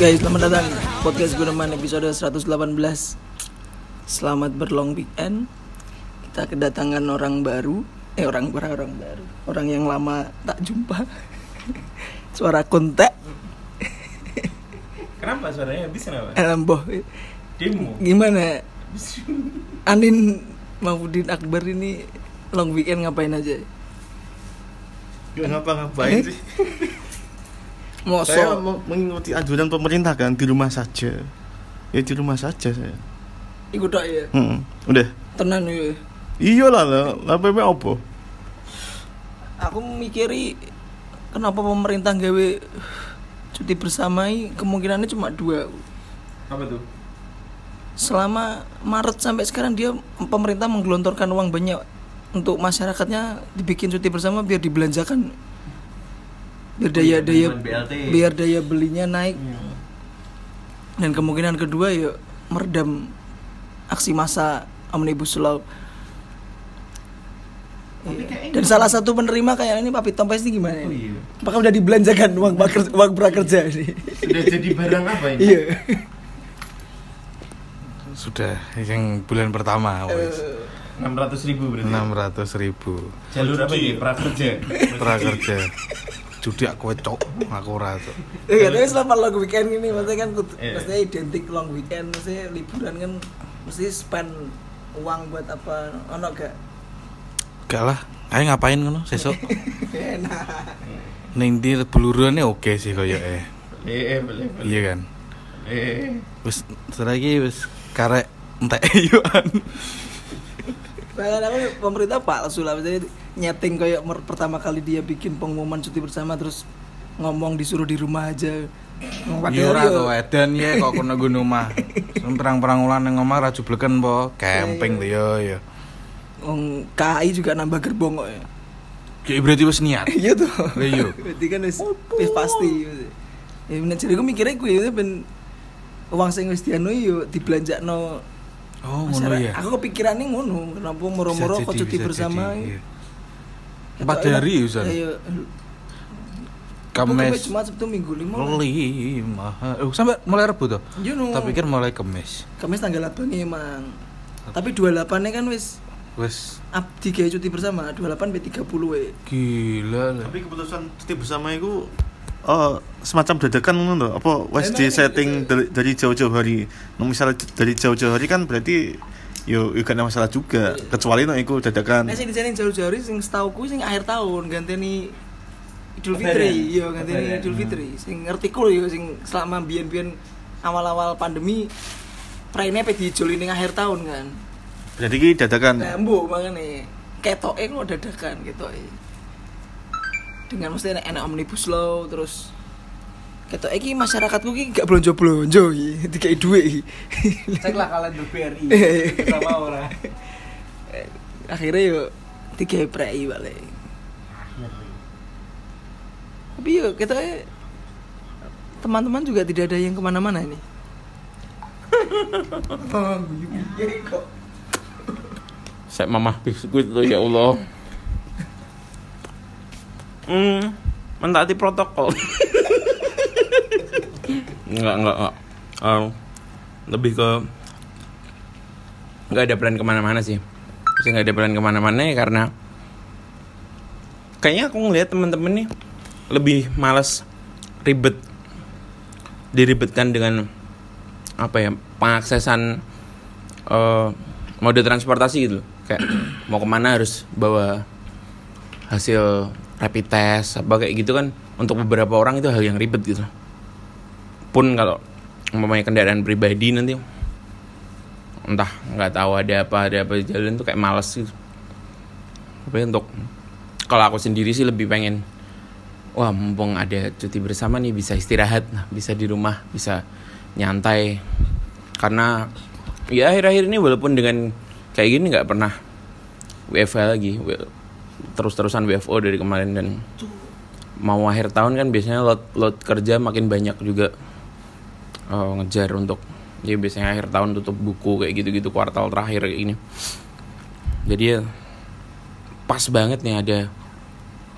Guys, selamat datang. Podcast Gunaman episode 118 Selamat berlong weekend. Kita kedatangan orang baru. Eh orang baru, orang baru. Orang yang lama tak jumpa. Suara kontak. Kenapa suaranya? Habis kenapa? Alamboh Demo. Gimana? Anin Mahmudin Akbar ini long weekend ngapain aja? Gak ngapa-ngapain sih. Mosok Saya mau mengikuti anjuran pemerintah kan di rumah saja. Ya di rumah saja saya. Ikut tok ya Hmm, udah. Tenan ya Iya lah lah, lah PP apa? Aku mikiri Kenapa pemerintah gawe cuti bersama ini kemungkinannya cuma dua Apa tuh? selama Maret sampai sekarang dia pemerintah menggelontorkan uang banyak untuk masyarakatnya dibikin cuti bersama biar dibelanjakan biar daya daya biar daya belinya naik dan kemungkinan kedua ya meredam aksi massa omnibus law Iya. dan salah satu penerima kayak ini Pak Pitom ini gimana Oh iya. Apakah udah dibelanjakan uang prakerja, uang prakerja ini? Sudah jadi barang apa ini? Iya. Sudah yang bulan pertama wes. 600 ribu berarti. 600 ribu Jalur apa ini? Prakerja. prakerja judi aku cok aku ora cok Iya, tapi selama long weekend ini maksudnya kan Iya. maksudnya identik long weekend, maksudnya liburan kan mesti spend uang buat apa? Ono gak? gak lah ayo ngapain ngono sesuk Enak. ning di beluruannya oke sih koyo eh Eh, eh, iya kan Eh, wis seragi wis karek entek yuan Bahkan aku pemerintah palsu lah, maksudnya nyeting kayak pertama kali dia bikin pengumuman cuti bersama terus ngomong disuruh di rumah aja. Iya ora to edan ya kok kono nggo omah. Perang-perang ulan ning omah ra jubleken po, camping to yo yo. Wong KAI juga nambah gerbong kok ya. Kayak berarti wis niat. Iya tuh. Lah iya. Berarti kan wis pasti. Ya bener jadi gue mikirnya gue itu ben uang sing wis dianu yo dibelanjakno Oh ngono ya. Aku kepikirannya ngono, kenapa moro-moro kok cuti bersama. jadi, ya. iya. Empat hari ya Usan. Iya. Kamis Jumat Sabtu Minggu lima. lima. Oh, sampai mulai Rabu tuh. Iya no. Tak pikir mulai Kamis. Kamis tanggal 8 nih emang. Tapi 28 nya kan wis Wes up tiga cuti bersama 28 B30 we. gila lah. Tapi keputusan cuti bersama itu oh, semacam dadakan ngono lho. Apa Emang di gitu. setting dari, dari jauh-jauh hari. Nah, misalnya dari jauh-jauh hari kan berarti yo yo ada masalah juga. Kecuali no iku dadakan. Nah sing di sini jauh-jauh sing setauku sing akhir tahun ganteni Idul Fitri, iya ganteni Lebaran. Idul Fitri. Sing ngerti ku lho sing selama biyen-biyen awal-awal pandemi praine pe dijoli ning akhir tahun kan. Jadi ki dadakan. Nah, mbok mangane ketoke kok dadakan ketoke. Dengan mesti enak, enak omnibus law terus ketoke iki masyarakatku ki gak blonjo-blonjo iki, dikai dhuwit iki. Cek lah kalender BRI. Sama ora. akhirnya yuk tiga prei balik tapi yuk kita teman-teman juga tidak ada yang ke mana-mana ini Saya mamah biskuit tuh ya Allah. Hmm, mentaati protokol. enggak, enggak, enggak. Eh, lebih ke nggak ada plan ke mana-mana sih. Saya nggak ada plan ke mana-mana ya karena kayaknya aku ngeliat temen-temen nih lebih malas ribet diribetkan dengan apa ya pengaksesan eh, mode transportasi gitu kayak mau ke mana harus bawa hasil rapid test apa kayak gitu kan untuk beberapa orang itu hal yang ribet gitu. Pun kalau mempunyai kendaraan pribadi nanti entah nggak tahu ada apa ada apa di jalan tuh kayak males gitu. Tapi untuk kalau aku sendiri sih lebih pengen wah mumpung ada cuti bersama nih bisa istirahat nah, bisa di rumah bisa nyantai. Karena ya akhir-akhir ini walaupun dengan kayak gini nggak pernah WFH lagi terus-terusan WFO dari kemarin dan mau akhir tahun kan biasanya load load kerja makin banyak juga eh, ngejar untuk ya biasanya akhir tahun tutup buku kayak gitu-gitu kuartal terakhir kayak gini. Jadi ya pas banget nih ada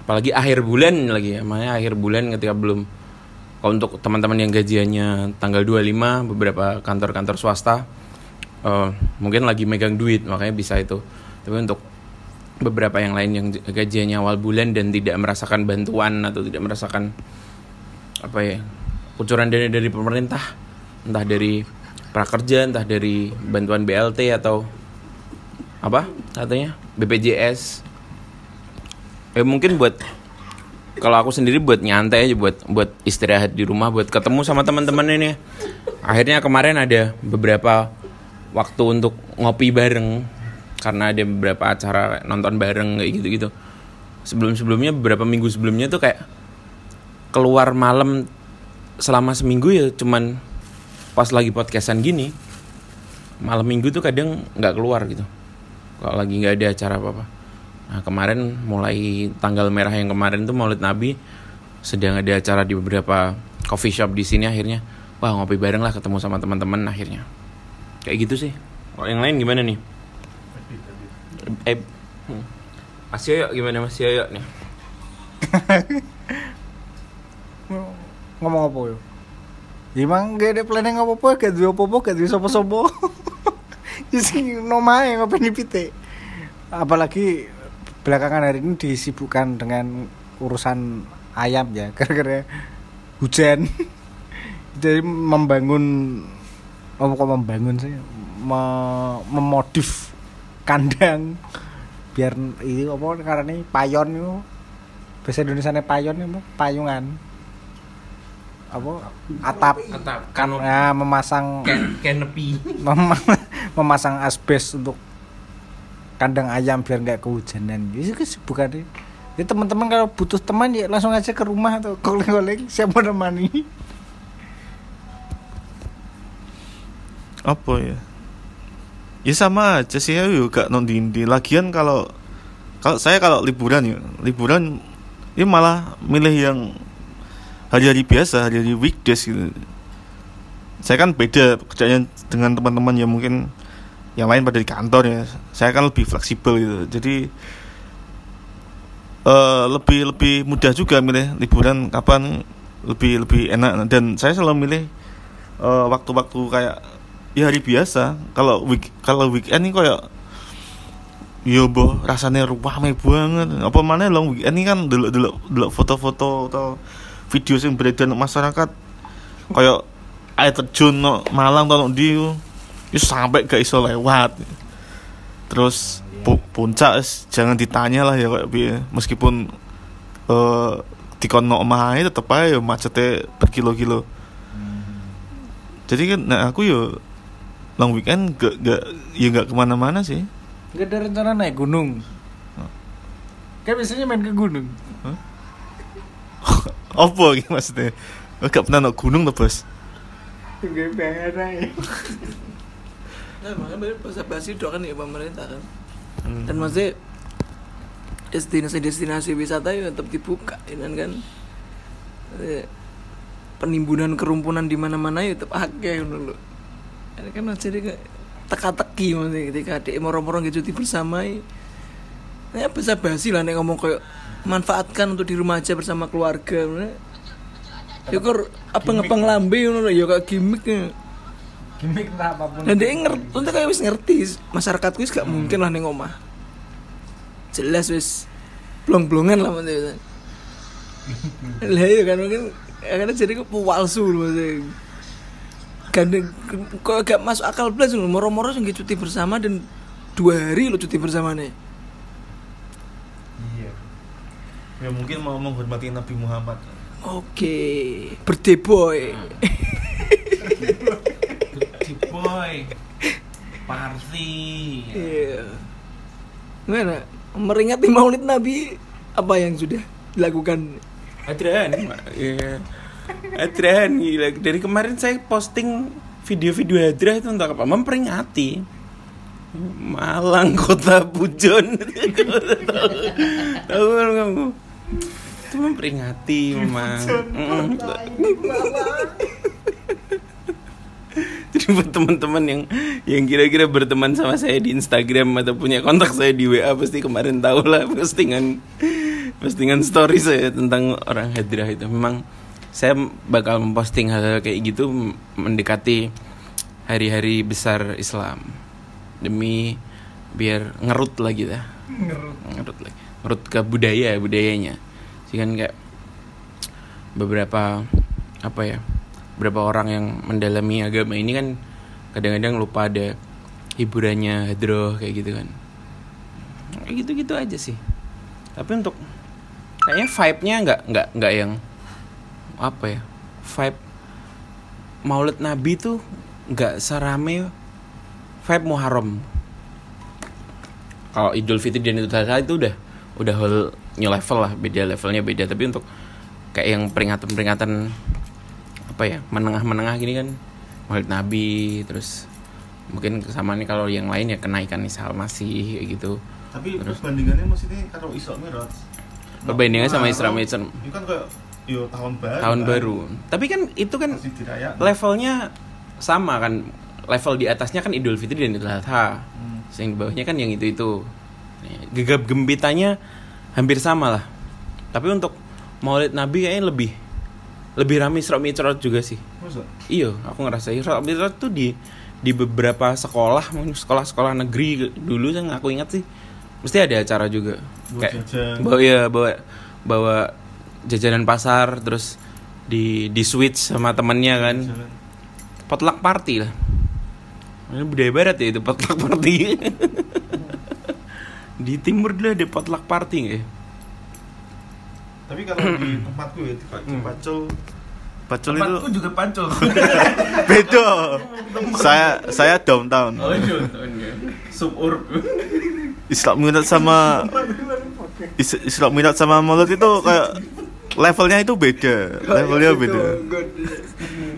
apalagi akhir bulan lagi ya makanya akhir bulan ketika belum kalau untuk teman-teman yang gajiannya tanggal 25 beberapa kantor-kantor swasta eh, mungkin lagi megang duit makanya bisa itu. Tapi untuk beberapa yang lain yang gajiannya awal bulan dan tidak merasakan bantuan atau tidak merasakan apa ya kucuran dana dari pemerintah entah dari prakerja entah dari bantuan BLT atau apa katanya BPJS eh mungkin buat kalau aku sendiri buat nyantai aja buat buat istirahat di rumah buat ketemu sama teman-teman ini akhirnya kemarin ada beberapa waktu untuk ngopi bareng karena ada beberapa acara nonton bareng kayak gitu gitu sebelum sebelumnya beberapa minggu sebelumnya tuh kayak keluar malam selama seminggu ya cuman pas lagi podcastan gini malam minggu tuh kadang nggak keluar gitu. Kalau lagi nggak ada acara apa apa nah kemarin mulai tanggal merah yang kemarin tuh Maulid Nabi sedang ada acara di beberapa coffee shop di sini akhirnya. Wah ngopi bareng lah ketemu sama teman-teman akhirnya. Kayak gitu sih. Kalau yang lain gimana nih eh hmm. Mas Yoyo gimana Mas Yoyo nih? Ngomong apa yo? Emang gak ada planning apa-apa, gak ada apa-apa, gak ada sopo-sopo? Isi nomae ngopi pite. Apalagi belakangan hari ini disibukkan dengan urusan ayam ya Gara-gara hujan. Jadi membangun Oh kok membangun sih? Me- Memodif kandang. Biar ini apa karena ini payon itu. Bahasa Indonesia payon itu payungan. Apa? Atap. Atap, kan kanopi. ya, memasang canopy. Mem- memasang asbes untuk kandang ayam biar nggak kehujanan. Itu kesibukan deh jadi teman-teman kalau butuh teman ya langsung aja ke rumah atau calling-calling siapa nemani apa ya ya sama aja sih ya juga di lagian kalau kalau saya kalau liburan ya liburan ini malah milih yang hari-hari biasa hari-hari weekdays gitu. Saya kan beda kerjanya dengan teman-teman yang mungkin yang lain pada di kantor ya. Saya kan lebih fleksibel gitu. Jadi eh lebih lebih mudah juga milih liburan kapan lebih lebih enak. Dan saya selalu milih eh, waktu-waktu kayak ya hari biasa. Kalau week kalau weekend ini kayak yo boh rasanya ramai banget. Apa mana long weekend ini kan dulu dulu dulu foto-foto atau video yang beredar di masyarakat. Kayak air terjun no Malang atau di itu sampai gak iso lewat. Terus pu- puncak es, jangan ditanya lah ya kayak meskipun eh dikon no omahe tetep aja macetnya berkilo-kilo jadi kan nah aku yo long weekend gak gak ya gak ke mana-mana sih. Nggak ada rencana naik gunung. Kan biasanya main ke gunung. Apa gitu maksudnya? Gak pernah naik gunung tuh bos? Nggak pengen aja Nah, makanya bahasa basi doakan ya pemerintah kan. Dan maksudnya destinasi-destinasi wisata ya tetap dibuka ya kan? Kan. Eh, Penimbunan kerumpunan di mana-mana ya tetap akeh ngono lho. Ini kan jadi teka-teki maksudnya ketika adik moro-moro nggak cuti bersama ya. Ya bahasa basi lah nek ngomong kayak manfaatkan untuk di rumah aja bersama keluarga. Ya kok apa ngepang lambe ngono ya kayak gimmick ya. gimmick entah apa pun Dan dia ngerti, untuk kayak wis ngerti masyarakat wis gak mungkin lah neng omah. Jelas wis blong-blongan lah maksudnya. Lah iya kan mungkin akhirnya jadi ke palsu loh maksudnya. Gandeng kok gak masuk akal belas loh moro-moro sing cuti bersama dan dua hari lo cuti bersama nih. iya ya mungkin mau menghormati Nabi Muhammad Oke, birthday boy. Di boy party Iya. Gimana? Meringati Maulid Nabi apa yang sudah dilakukan? Adrian ya Adrian gila. Dari kemarin saya posting video-video Adrian itu untuk apa? Memperingati Malang kota pujon. Tahu kamu itu memperingati memang jadi buat teman-teman yang yang kira-kira berteman sama saya di Instagram atau punya kontak saya di WA pasti kemarin tahu lah postingan postingan story saya tentang orang Hadrah itu. Memang saya bakal memposting hal-hal kayak gitu mendekati hari-hari besar Islam. Demi biar ngerut lagi dah. Ngerut. Lagi. Ngerut ke budaya budayanya. Sih kan kayak beberapa apa ya beberapa orang yang mendalami agama ini kan kadang-kadang lupa ada hiburannya hadroh kayak gitu kan. Kayak gitu-gitu aja sih. Tapi untuk kayaknya vibe-nya nggak nggak nggak yang apa ya vibe Maulid Nabi tuh nggak serame vibe Muharram kalau Idul Fitri dan Idul Adha itu udah udah whole new level lah beda levelnya beda tapi untuk kayak yang peringatan-peringatan apa ya menengah-menengah gini kan Maulid Nabi terus mungkin kesamaannya kalau yang lain ya kenaikan Isa masih kayak gitu Tapi Terus? perbandingannya maksudnya kalau Isra Mi'raj. Perbandingannya sama Isra Muharram, Mi'raj. Itu kan kayak yo tahun baru. tahun kan. baru tapi kan itu kan levelnya sama kan level di atasnya kan Idul Fitri dan Idul Adha Hmm. yang di bawahnya kan yang itu itu gegap gembitanya hampir sama lah tapi untuk Maulid Nabi kayaknya lebih lebih rame Isra Mi'raj juga sih Masa? iya aku ngerasa Isra Mi'raj tuh di di beberapa sekolah sekolah-sekolah negeri dulu yang aku ingat sih mesti ada acara juga Bawa jajan. bawa ya bawa bawa jajanan pasar terus di di switch sama temennya kan. Potluck party lah. Ini budaya barat ya itu potluck party. Di timur dulu ada potluck party nggak ya? Tapi kalau di tempatku ya di di Pacul. Pacul itu Tempatku juga pancol beda. saya saya downtown. oh iya suburb Isra Mi'raj sama Is- Isra Mi'raj sama Maulid itu kayak levelnya itu beda. Levelnya beda.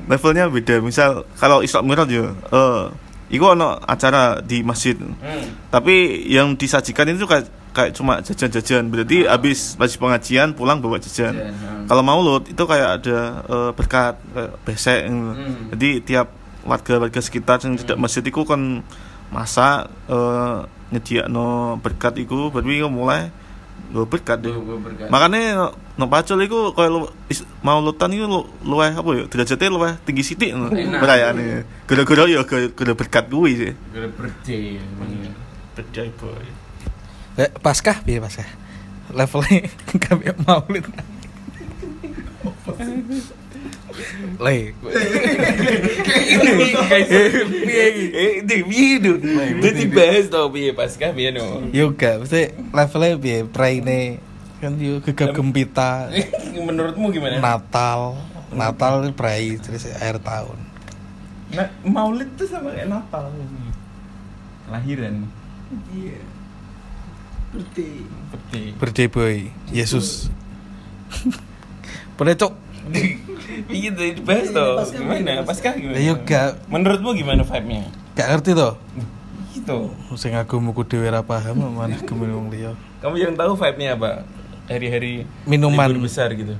Levelnya beda. Misal kalau Isra Mi'raj ya eh Iku ono acara di masjid. hmm. Tapi yang disajikan itu kayak kayak cuma jajan-jajan. Berarti habis habis pengajian pulang bawa jajan. Hmm. Kalau maulud itu kayak ada eh, berkat kayak besek. Hmm. Jadi tiap warga-warga sekitar yang tidak masjid itu kan masak eh nyediakno berkat baru iku mulai lo berkat deh. Makanya no pacul iku koyo lu, is- mauludan iku lu luweh apa ya derajatnya luweh tinggi sithik no Enak. perayaane. Gara-gara ya gara-gara berkat kuwi sih. Gara emangnya. Bedai boy. Eh, Paskah piye Paskah? Levelnya kami maulid. Eh, itu piye itu? Itu dibahas tau piye paskah piye no. Yo gak, mesti levelnya piye praine kan yo gegap gempita Menurutmu gimana? Natal, Natal prai terus akhir tahun. Nah, Maulid tuh sama kayak Natal. Lahiran. Iya. Berarti Seperti. Birthday boy, Yesus. Boleh cok. Iya tuh dibahas tuh. Gimana? Paskah gimana? Yo gak, Menurutmu gimana vibe-nya? gak ngerti toh. Gitu. Sing aku muku dhewe ra paham mana gemen wong liya. Kamu yang tahu vibe-nya apa? Hari-hari Minuman. besar gitu.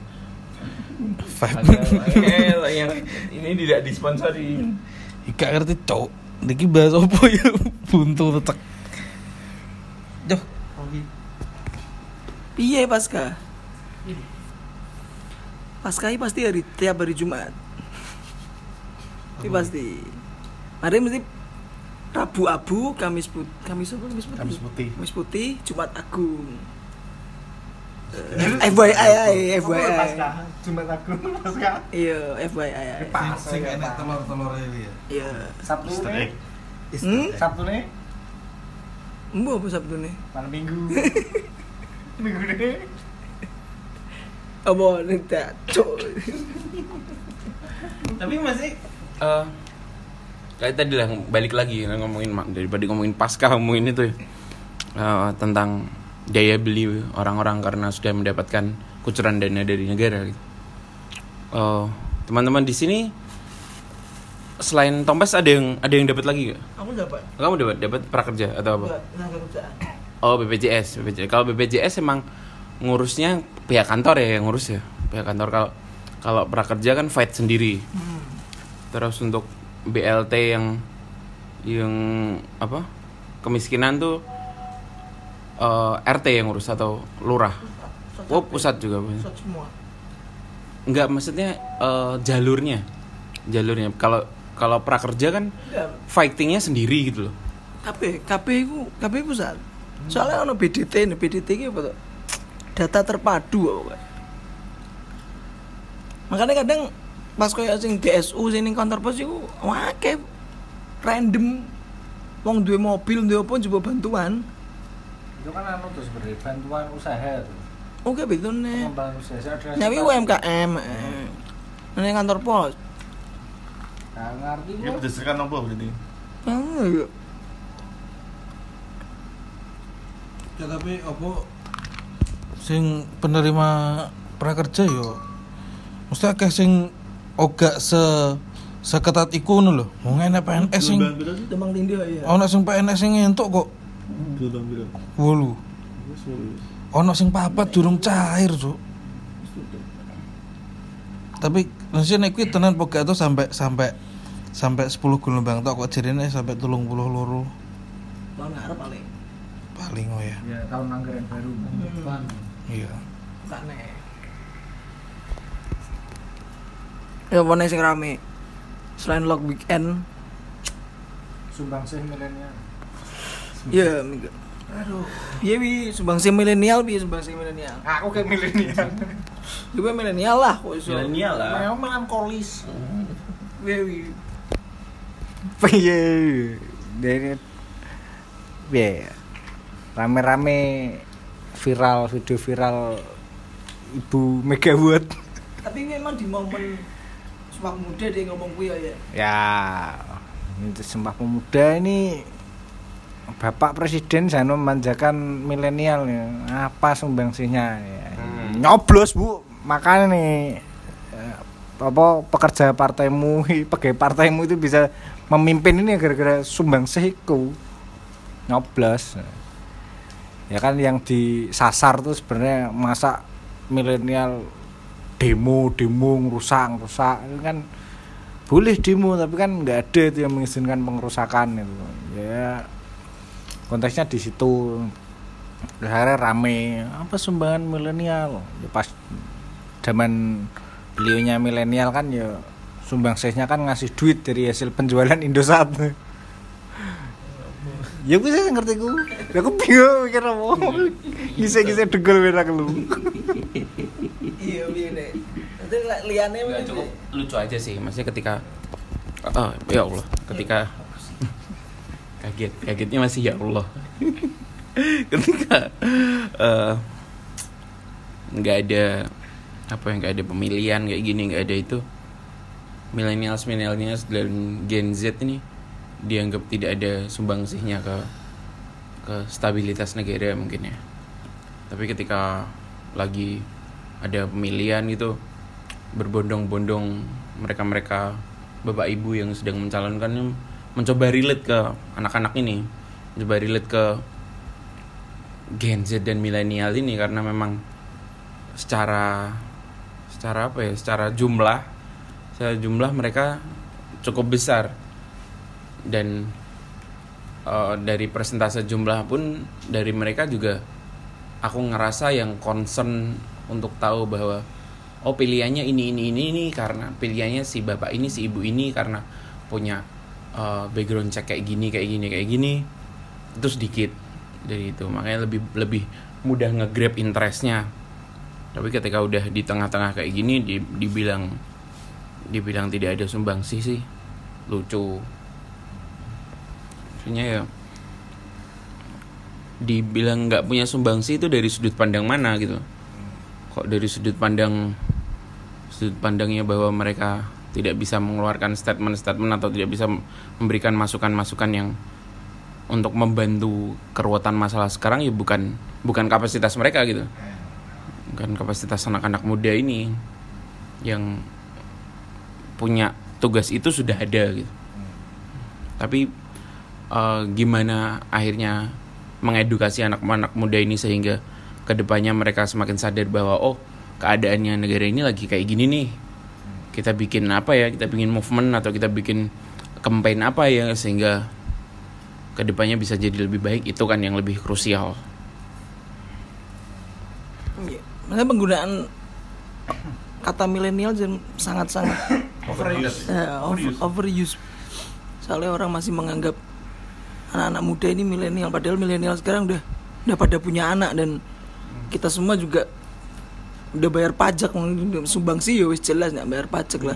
Vibe. Yang ini tidak disponsori. Gak ngerti cok. Niki bahas opo ya buntu tetek. Duh, piye pasca? Pasca ini pasti hari tiap hari Jumat. Ini pasti. Hari mesti Rabu Abu, Kamis Putih, Kamis apa? Kamis Putih. Kamis Putih. Kamis Putih, Jumat Agung. Eh, FYI, FYI. Jumat aku Paskah. Iya, FYI. Sing enek telur-telur ya. Iya. Sabtu egg. Hmm? Sabtu nih, Mbok apa Sabtu nih? malam minggu. minggu nih. Nih tak? Cok. Tapi masih eh kayak tadi lah balik lagi ngomongin mak daripada ngomongin pasca ngomongin itu ya. Eh, tentang daya beli orang-orang karena sudah mendapatkan kucuran dana dari negara gitu. Eh, teman-teman di sini selain Tompes ada yang ada yang dapat lagi gak? Aku dapat. Kamu dapat dapat prakerja atau apa? Enggak, tenaga kerjaan. Oh BPJS, BPJS. Kalau BPJS emang ngurusnya pihak kantor ya yang ngurus ya. Pihak kantor kalau kalau prakerja kan fight sendiri. Hmm. Terus untuk BLT yang yang apa? Kemiskinan tuh eh, RT yang ngurus atau lurah. Oh, pusat juga. Pusat semua. nggak maksudnya eh, jalurnya jalurnya kalau kalau prakerja kan fightingnya sendiri gitu loh KB KB ku KB pusat soalnya ono BDT nih BDT tuh data terpadu makanya kadang pas koyo sing DSU sing ning kantor pos iku wake random wong duwe mobil duwe apa coba bantuan itu kan anu tuh sebenarnya bantuan usaha tuh oke betul nih nyawi. UMKM eh. Ning kantor pos Nggak ngerti Ini gua. berdasarkan apa berarti? Ah, iya. ya tapi apa sing penerima prakerja yo mesti akeh sing ogak se seketat iku ngono lho. Wong enek PNS sing Tindih ya ana sing PNS sing entuk kok. Wolu. Ana sing papat durung cair cuk. Tapi nasi nek kuwi tenan pokoknya itu sampai sampai sampai 10 gelombang tok kok jarine sampai 30 loro. Tahun ngarep paling. Paling oh ya. Ya tahun anggaran baru. Pan. Iya Tane. Ya nih sing rame? Selain log weekend, sumbang sih milenial ya minggu. Aduh, iya wi sumbangsi milenial bi sumbangsi milenial. aku kayak milenial Gue milenial lah kok iso. milenial lah memang melankolis Iya wi. piye dari piye rame-rame viral video viral ibu Megawatt Tapi memang di momen Sumpah muda dia ngomong gue ya. ya itu Sumpah Pemuda ini Bapak Presiden jangan memanjakan milenial ya. apa sumbangsihnya ya. nyoblos bu makanya nih eh, apa pekerja partaimu pegawai partaimu itu bisa memimpin ini gara-gara sumbangsih itu nyoblos ya kan yang disasar tuh sebenarnya masa milenial demo demo ngerusak itu kan boleh demo tapi kan nggak ada itu yang mengizinkan pengerusakan itu. Ya konteksnya di situ. Akhirnya rame. Apa sumbangan milenial? Ya pas zaman beliaunya milenial kan ya sumbang kan ngasih duit dari hasil penjualan Indosat ya gue sih ngerti gue ya aku bingung mikir apa. Gise-gise degel berak lu. Iya wi nek. Nanti li- liane Nggak, mungkin cukup. lucu aja sih maksudnya ketika oh, ya Allah. Ketika kaget kagetnya masih ya Allah. Ketika eh, nggak ada apa yang nggak ada pemilihan kayak gini nggak ada itu. Millennials millennials dan Gen Z ini dianggap tidak ada sumbangsihnya ke ke stabilitas negara mungkin ya. Tapi ketika lagi ada pemilihan gitu berbondong-bondong mereka-mereka bapak ibu yang sedang mencalonkan mencoba relate ke anak-anak ini mencoba relate ke Gen Z dan milenial ini karena memang secara secara apa ya secara jumlah secara jumlah mereka cukup besar dan eh, dari persentase jumlah pun dari mereka juga aku ngerasa yang concern untuk tahu bahwa oh pilihannya ini ini ini ini karena pilihannya si bapak ini si ibu ini karena punya eh, background check kayak gini kayak gini kayak gini itu sedikit dari itu. Makanya lebih lebih mudah nge-grab interestnya. Tapi ketika udah di tengah-tengah kayak gini di, dibilang dibilang tidak ada sumbangsi sih. Lucu maksudnya ya dibilang nggak punya sumbangsi itu dari sudut pandang mana gitu. Kok dari sudut pandang sudut pandangnya bahwa mereka tidak bisa mengeluarkan statement-statement atau tidak bisa memberikan masukan-masukan yang untuk membantu keruwetan masalah sekarang ya bukan bukan kapasitas mereka gitu. Bukan kapasitas anak-anak muda ini yang punya tugas itu sudah ada gitu. Tapi eh, gimana akhirnya mengedukasi anak-anak muda ini sehingga ke depannya mereka semakin sadar bahwa oh keadaannya negara ini lagi kayak gini nih kita bikin apa ya kita bikin movement atau kita bikin campaign apa ya sehingga ke depannya bisa jadi lebih baik itu kan yang lebih krusial Iya. Maksudnya penggunaan kata milenial sangat-sangat Overuse. eh, over- overuse. Soalnya orang masih menganggap anak-anak muda ini milenial padahal milenial sekarang udah udah pada punya anak dan kita semua juga udah bayar pajak. Sumbang sih ya wis jelas nggak bayar pajak lah.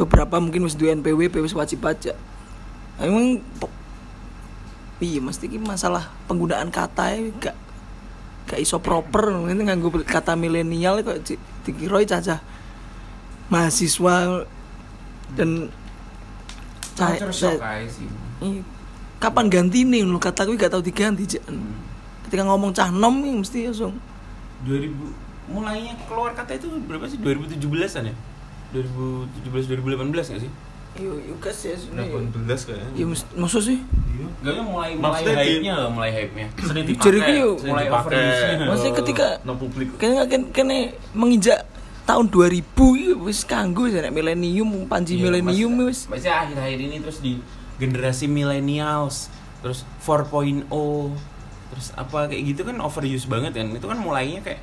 Beberapa mungkin wis duwe NPWP wis wajib pajak. Nah, emang iya mesti ki masalah penggunaan kata ya gak gak iso proper. Ini nganggo kata milenial kok di- dikira caca mahasiswa dan ca- Culture shock sih. Iya. kapan ganti nih? Lu kata gue gak tau diganti Jan. ketika ngomong cah nom nih mesti langsung. 2000 mulainya keluar kata itu berapa sih? 2017an ya? 2017 2018 gak sih? Yuk yuk gas ya sebenarnya. 18 kayaknya. Ya mus- maksud sih? Gak mulai mulai Maksudnya di- hype-nya loh, mulai hype-nya. sering Jadi ki yuk, mulai dipakai, overuse-nya. Maksudnya ketika- no publik kayaknya kan kene menginjak tahun 2000 ya wis kanggo ya nek milenium panji Iya, milenium mas- wis. Maksudnya akhir-akhir ini terus di generasi millennials, terus 4.0, terus apa kayak gitu kan overuse banget kan. Itu kan mulainya kayak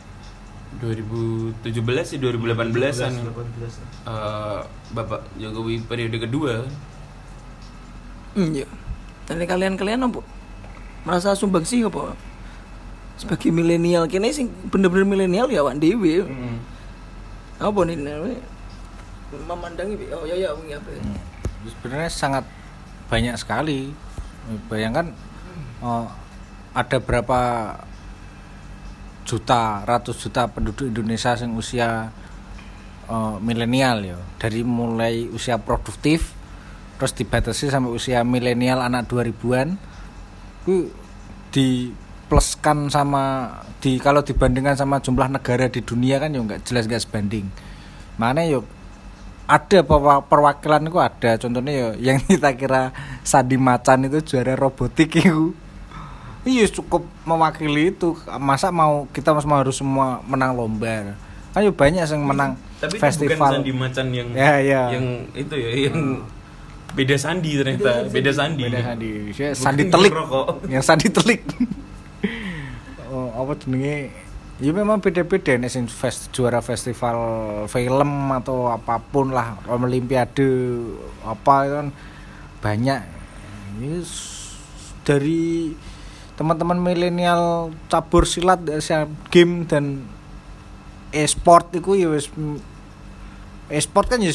2017 sih 2018-an. 18. Eh, Bapak Jokowi periode kedua. Hmm, iya. Dan kalian-kalian apa? Merasa sumbang sih apa? Sebagai milenial kene sing bener-bener milenial ya awak dhewe. Mm. Apa nih namanya? Memandangi oh ya ya apa? ya? sebenarnya sangat banyak sekali. Bayangkan oh, ada berapa juta ratus juta penduduk Indonesia yang usia eh, milenial ya. Dari mulai usia produktif terus dibatasi sampai usia milenial anak 2000-an itu dipluskan sama di kalau dibandingkan sama jumlah negara di dunia kan ya nggak jelas nggak sebanding. Mana yuk ada perwa- perwakilan itu ada. Contohnya ya yang kita kira Sandi Macan itu juara robotik itu. Iya cukup mewakili itu. Masa mau kita semua harus semua menang lomba? Kan ya banyak yang menang Tapi itu bukan festival Sandi Macan yang Ya, ya. yang itu ya yang beda sandi ternyata beda sandi. beda Sandi. Ya, Sandi telik. yang Sandi telik. Oh, apa jenenge ya memang beda-beda nih fest, juara festival film atau apa pun lah olimpiade apa kan banyak. Ini s- dari teman-teman milenial cabur silat Asian game dan e-sport itu ya wis e-sport kan ya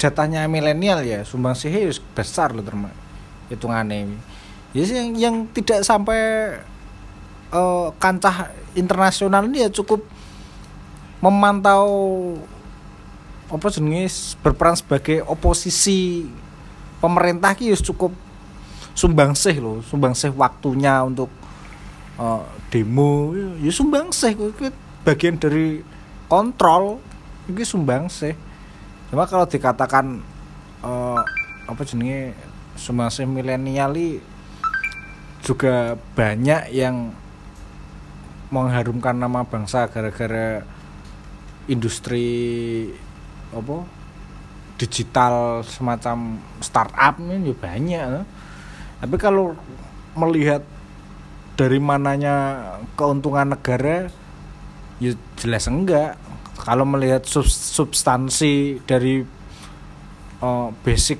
jatahnya milenial ya sumbang sih besar loh terma hitungannya. Ya yang, yang tidak sampai eh, kancah internasional ini ya cukup memantau apa jenenge berperan sebagai oposisi pemerintah ki ya cukup sumbangsih loh sumbangsih waktunya untuk eh, demo. Ya sumbangsih bagian dari kontrol itu sumbangsih. Cuma kalau dikatakan eh, apa jenenge sumbangsih milenial ini juga banyak yang mengharumkan nama bangsa gara-gara industri apa digital semacam startup ini ya banyak eh. tapi kalau melihat dari mananya keuntungan negara ya jelas enggak kalau melihat sub- substansi dari eh, basic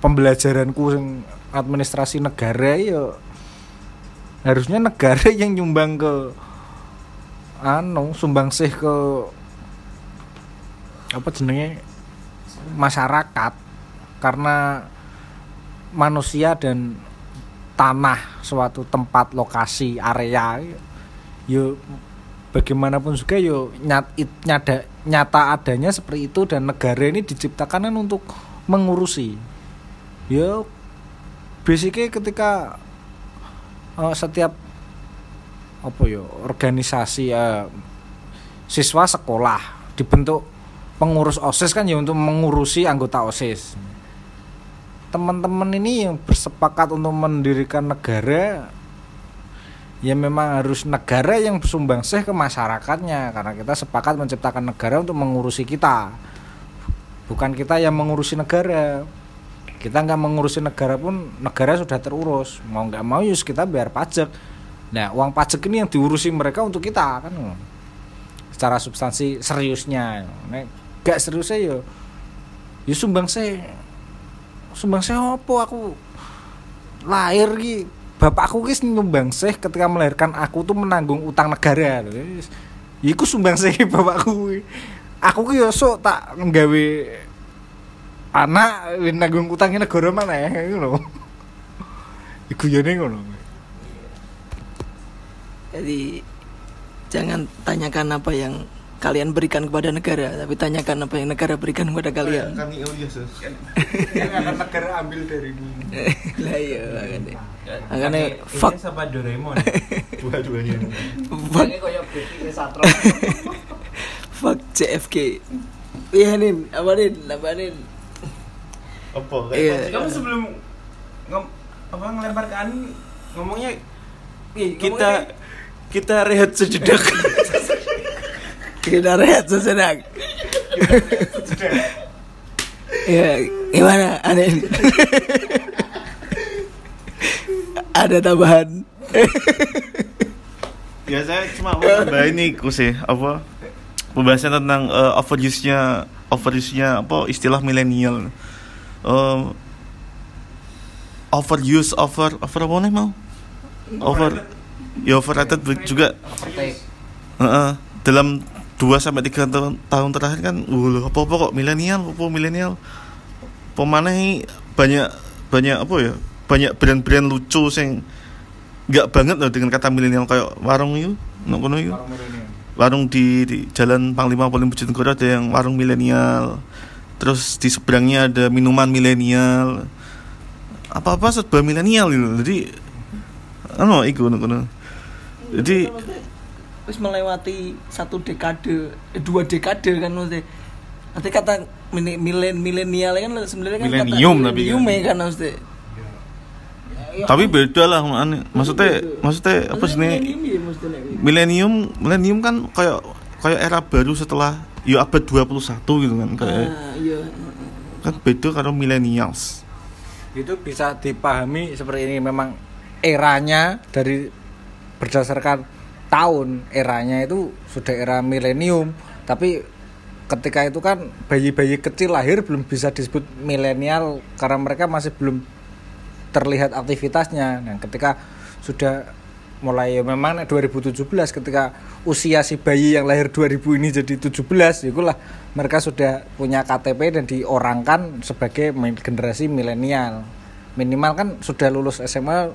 pembelajaranku administrasi negara ya harusnya negara yang nyumbang ke anu sumbangsih ke apa jenenge masyarakat. Karena manusia dan tanah suatu tempat lokasi area yo bagaimanapun juga yo nyat, it- nyada, nyata adanya seperti itu dan negara ini diciptakan kan untuk mengurusi. Yo basicnya ketika eh, setiap apa yo organisasi eh, siswa sekolah dibentuk pengurus osis kan ya untuk mengurusi anggota osis. Teman-teman ini yang bersepakat untuk mendirikan negara ya memang harus negara yang bersumbangsih ke masyarakatnya karena kita sepakat menciptakan negara untuk mengurusi kita. Bukan kita yang mengurusi negara kita nggak mengurusi negara pun negara sudah terurus. Mau nggak mau yus kita bayar pajak. Nah uang pajak ini yang diurusi mereka untuk kita kan? Secara substansi seriusnya. Nek gak seriusnya yo. Yo sumbang sih sumbang sih apa aku? Lahir ki bapakku ki nyumbang sih ketika melahirkan aku tuh menanggung utang negara. Iku sumbang sih bapakku. Aku ki yo sok tak nggawe anak wis nanggung utangnya negara mana ya ngono iku yo ngono Jadi jangan tanyakan apa yang kalian berikan kepada negara, tapi tanyakan apa yang negara berikan kepada kalian. Kan Ilyas. yang akan negara ambil dari lah iya makanya. Makanya fuck sama Doraemon. Dua-duanya. fuck fuck JFK. Iya nih, apa nih? Apa nih? Apa? Iya. Kamu sebelum ngom apa ngelempar ke Ani ngomongnya Ih, kita kita rehat sejenak. Kita rehat sejenak. Iya, gimana? Ada Ada tambahan. Ya saya cuma mau nambahin ini ku sih apa pembahasan tentang eh, overuse-nya overuse-nya apa istilah milenial. Eh, overuse over over apa nih mau? Over ya overrated juga. Heeh. dalam 2 sampai 3 tahun, tahun terakhir kan uh, apa apa kok milenial apa milenial. Pemanai banyak banyak apa ya banyak brand-brand lucu sing nggak banget loh dengan kata milenial kayak warung itu nang kono itu. Warung di, di jalan Panglima Polim Bojonegoro ada yang warung milenial terus di seberangnya ada minuman milenial. Apa apa serba milenial gitu. Jadi ano iku nang kono jadi wis melewati satu dekade eh, dua dekade kan maksudnya. Nanti kata milen milenial kan sebenarnya kan Milenium tapi milenium kan. ya kan maksudnya. Tapi beda lah maksudnya maksudnya apa sih milenium ya milenium milenium kan kayak kayak era baru setelah ya abad 21 gitu kan kayak ah iya. kan beda karo millennials. Itu bisa dipahami seperti ini memang eranya dari berdasarkan tahun eranya itu sudah era milenium tapi ketika itu kan bayi-bayi kecil lahir belum bisa disebut milenial karena mereka masih belum terlihat aktivitasnya. Nah ketika sudah mulai ya memang 2017 ketika usia si bayi yang lahir 2000 ini jadi 17 itulah mereka sudah punya KTP dan diorangkan sebagai generasi milenial. Minimal kan sudah lulus SMA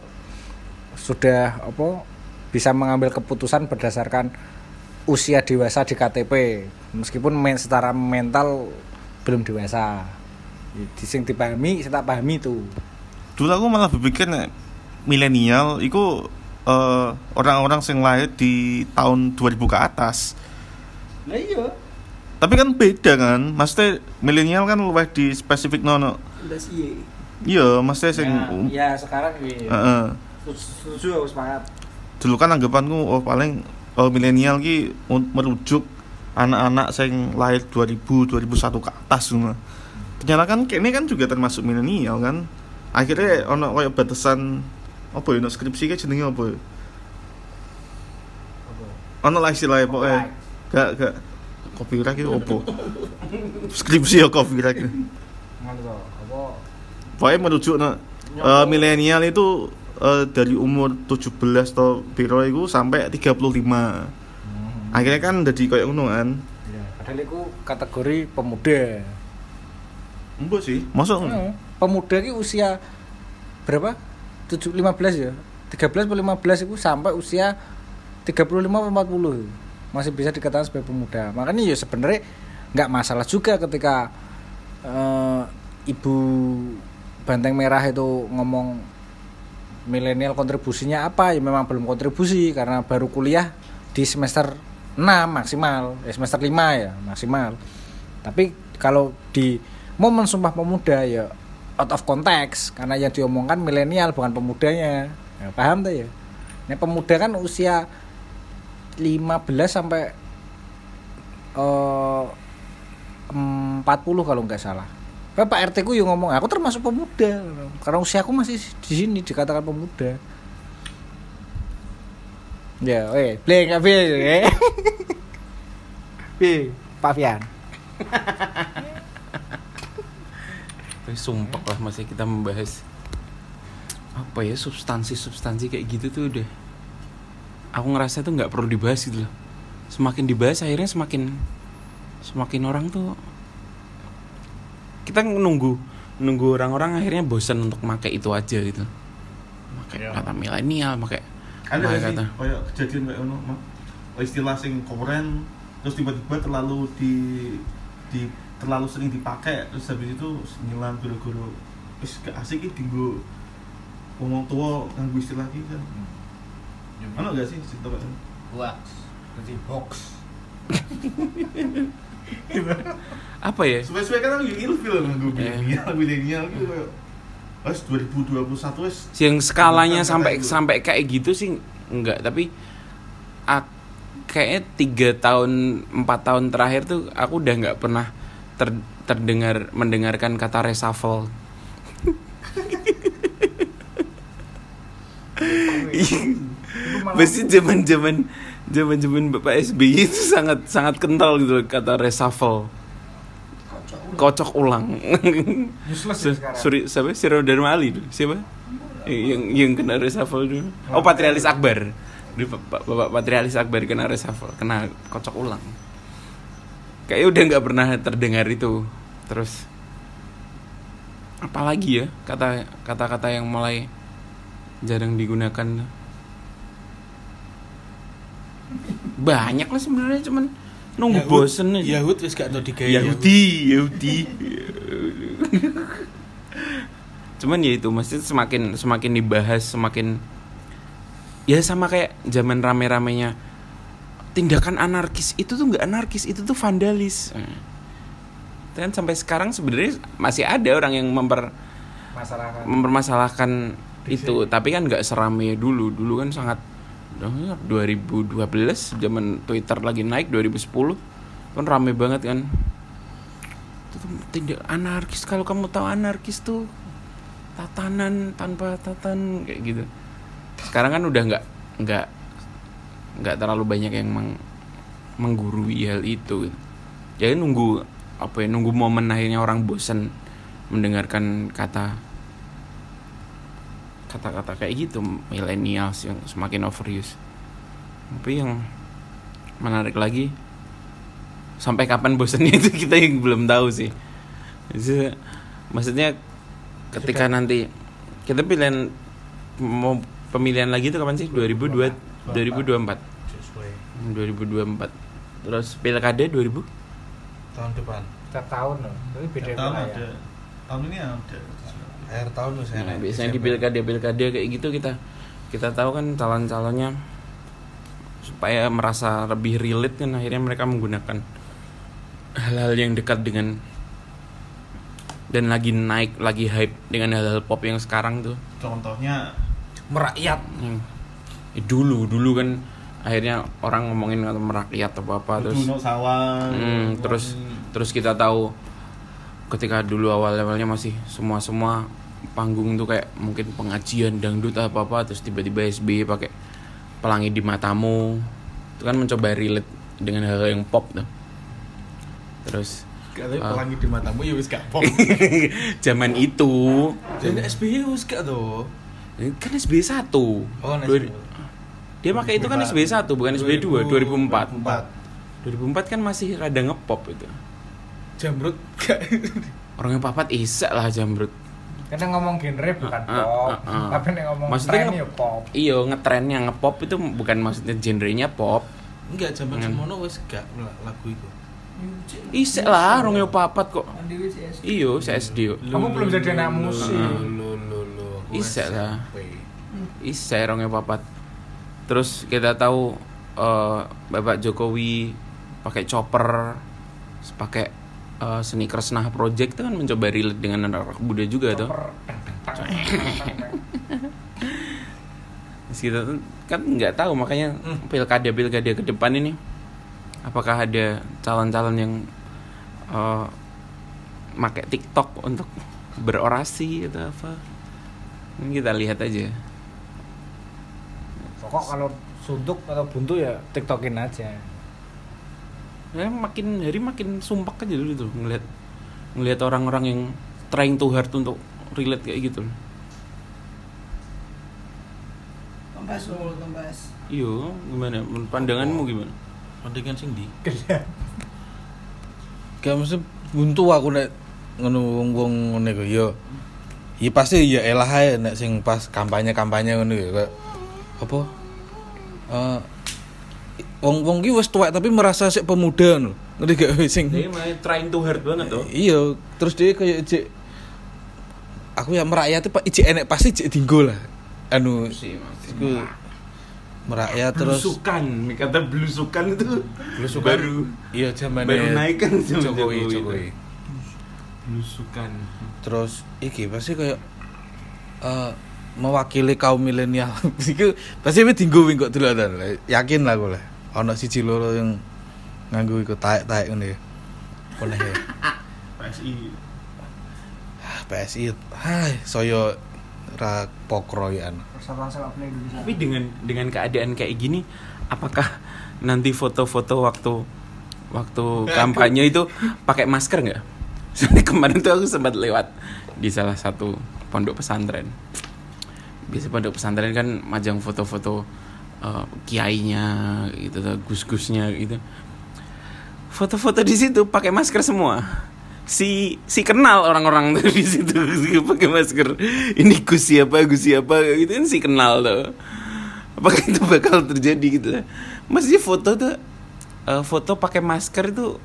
sudah apa bisa mengambil keputusan berdasarkan usia dewasa di KTP meskipun men, secara mental belum dewasa. Di sing dipahami saya tak pahami itu. Dulu aku malah berpikir milenial itu eh, orang-orang yang lahir di tahun 2000 ke atas. Lah iya. Tapi kan beda kan? Maksudnya milenial kan luwih di spesifik nono sih iya. Maksudnya sing ya, sekarang iya. Heeh. setuju aku semangat dulu kan anggapanku oh paling oh, milenial ki merujuk anak-anak sing lahir 2000 2001 ke atas semua. Ternyata kan ini kan juga termasuk milenial kan? Akhirnya ono kayak batasan apa ya ono skripsi kayak jenenge apa ya ono lah istilahnya pokoknya. Gak gak. Copyright itu apa? Skripsi ya copyright pokoknya merujuk no, eh, milenial itu eh, dari umur 17 atau biro itu sampai 35 akhirnya kan jadi kayak ngono kan? Ya, padahal itu kategori pemuda. Enggak sih. Masuk Hmm, pemuda ki usia berapa? 7 15 ya. 13 atau 15 itu sampai usia 35 atau 40. Masih bisa dikatakan sebagai pemuda. Makanya ya sebenarnya nggak masalah juga ketika eh, ibu banteng merah itu ngomong milenial kontribusinya apa ya memang belum kontribusi karena baru kuliah di semester 6 maksimal eh, semester 5 ya maksimal tapi kalau di momen sumpah pemuda ya out of context karena yang diomongkan milenial bukan pemudanya. Ya, paham tuh ya? Ini pemuda kan usia 15 sampai eh 40 kalau nggak salah. Pak RT ku yang ngomong aku termasuk pemuda. Karena usia aku masih di sini dikatakan pemuda. Ya weh blank apa ya Pak Fian. Tapi sumpah lah masih kita membahas apa ya substansi-substansi kayak gitu tuh udah. Aku ngerasa tuh nggak perlu dibahas gitu loh. Semakin dibahas akhirnya semakin semakin orang tuh kita nunggu nunggu orang-orang akhirnya bosan untuk pakai itu aja gitu. Pakai kata milenial pakai ada gak sih? kata? Kayak kejadian kayak ono istilah sing keren terus tiba-tiba terlalu di di terlalu sering dipakai terus habis itu ngilang guru-guru wis gak asik iki dinggo ngomong tua nganggo istilah iki kan ono gak sih cerita kayak? Wax. Jadi box. apa ya Sesuai kan lagi ilfil nganggo Eh. milenial milenial gitu kayak wes 2021 wes yang skalanya sampai kata itu. sampai kayak gitu sih enggak tapi ak- kayaknya tiga tahun empat tahun terakhir tuh aku udah nggak pernah ter- terdengar mendengarkan kata reshuffle. Pasti zaman zaman zaman zaman Bapak SBY itu sangat sangat kental gitu loh kata reshuffle. Kocok ulang. Su- Suri siapa? Siro Dharma Ali dulu. siapa? Yang yang kena reshuffle dulu. Oh Patrialis Akbar. Dulu Pak Bapak Patrialis Akbar kena reshuffle kena kocok ulang kayaknya udah nggak pernah terdengar itu. Terus apalagi ya kata kata-kata yang mulai jarang digunakan. Banyak lah sebenarnya cuman nunggu Yahud- bosen aja. Yahud wis gak tau digawe. Yahudi, Yahudi. Cuman ya itu mesti semakin semakin dibahas semakin ya sama kayak zaman rame-ramenya tindakan anarkis itu tuh nggak anarkis itu tuh vandalis. Dan sampai sekarang sebenarnya masih ada orang yang memper mempermasalahkan itu. tapi kan nggak serame dulu. Dulu kan sangat oh, 2012 zaman Twitter lagi naik 2010 kan rame banget kan. Itu tuh tindak anarkis. Kalau kamu tahu anarkis tuh tatanan tanpa tatan kayak gitu. Sekarang kan udah nggak nggak nggak terlalu banyak yang meng, menggurui hal itu. Jadi nunggu apa ya nunggu momen akhirnya orang bosan mendengarkan kata kata-kata kayak gitu millennials yang semakin overuse. Tapi yang menarik lagi sampai kapan bosannya itu kita yang belum tahu sih. Jadi, maksudnya ketika nanti kita pilihan mau pemilihan lagi itu kapan sih? 2002 2024 Sesuai. 2024 terus pilkada 2000 tahun depan. Kita tahun loh. Tapi beda tahun wilayah. ada. tahun ini ada. Akhir tahun wis Nah, enak. biasanya di Desember. pilkada pilkada kayak gitu kita. Kita tahu kan calon-calonnya supaya merasa lebih relate kan akhirnya mereka menggunakan hal-hal yang dekat dengan dan lagi naik lagi hype dengan hal-hal pop yang sekarang tuh. Contohnya merakyat eh, dulu dulu kan akhirnya orang ngomongin kata merakyat atau apa terus sawah Hmm, terus terus kita tahu ketika dulu awal-awalnya masih semua-semua panggung tuh kayak mungkin pengajian dangdut apa apa terus tiba-tiba SBY pakai pelangi di matamu itu kan mencoba relate dengan hal yang pop tuh terus Ah. pelangi di matamu ya wis gak pop. zaman itu Jadi SBY wis gak tuh. kan SBY satu Oh. Dia pakai itu kan SBY satu bukan SBY dua 2004 2004 kan masih rada ngepop itu Jamrut gak. orang yang papat isak lah jamrut Kita ngomong genre bukan Ah, ah, pop, ah, ah. tapi nek ngomong Maksudnya tren nge- ya pop. Iya ngetrennya ngepop itu bukan maksudnya genrenya pop. Enggak zaman Hmm. semono wis gak la- lagu itu. Isek lah rong yo papat kok. Iyo CSD yo. Kamu belum jadi anak musik. Isek lah. Isek rong yo papat. Terus kita tahu eh, Bapak Jokowi pakai chopper, pakai eh, sneakers nah project itu kan mencoba relate dengan anak muda juga tuh. Kita kan nggak tahu makanya pilkada pilkada ke depan ini apakah ada calon-calon yang eh pakai TikTok untuk berorasi atau apa? Ini kita lihat aja. Pokok kalau suntuk atau buntu ya tiktokin aja. saya makin hari makin sumpah aja dulu tuh ngelihat ngelihat orang-orang yang trying too hard untuk relate kayak gitu Tembas lo, tembas. iyo gimana pandanganmu gimana Mendingan sing di. Gak mesti buntu aku nek ngono wong-wong ngene ku ya. Ya pasti ya elah ae nek sing pas kampanye-kampanye ngono ya kayak Eh wong-wong ki wis tuwek tapi merasa sik pemuda ngono. Ngerti gak sing dia malah trying too hard banget tuh Iya, terus dia kayak cek aku ya merakyat pak ijek enek pasti ijek dinggo lah. Anu sih merakyat terus belusukan kata belusukan itu Belusukan. baru iya zaman baru naik kan zaman Jokowi, Jokowi, Jokowi. itu. belusukan Terus iki pasti kayak eh mewakili kaum milenial. Iku pasti wis dinggo wing kok dolanan. Yakin lah aku lah. Ono siji loro yang nganggo iku taek-taek ngene. ya. Oleh ya. PSI Ah, PSI. Hai, saya ra pokroyan. Indonesia. tapi dengan dengan keadaan kayak gini apakah nanti foto-foto waktu waktu kampanye itu pakai masker nggak Soalnya kemarin tuh aku sempat lewat di salah satu pondok pesantren biasa pondok pesantren kan majang foto-foto eh, kiainya gitu gus-gusnya gitu. Foto-foto di situ pakai masker semua. Si si kenal orang-orang tuh di situ si pakai masker. Ini gus siapa gus siapa gitu. Kan si kenal tuh. Apakah itu bakal terjadi gitu? Masih foto tuh eh, foto pakai masker itu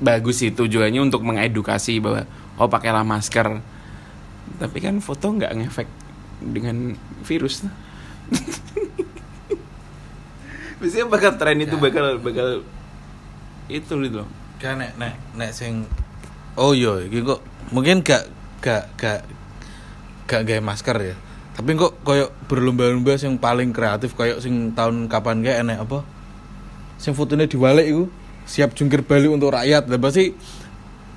bagus sih tujuannya untuk mengedukasi bahwa oh pakailah masker. Tapi kan foto nggak ngefek dengan virus. Biasanya bakal tren itu Ya. bakal bakal itu gitu loh. Kan nek nek nek sing Oh iya, iki kok mungkin gak gak gak gak gawe masker ya. Tapi kok koyo berlomba-lomba sing paling kreatif koyo sing tahun kapan kayak enek apa? Sing fotonya diwalik iku siap jungkir balik untuk rakyat. Lah pasti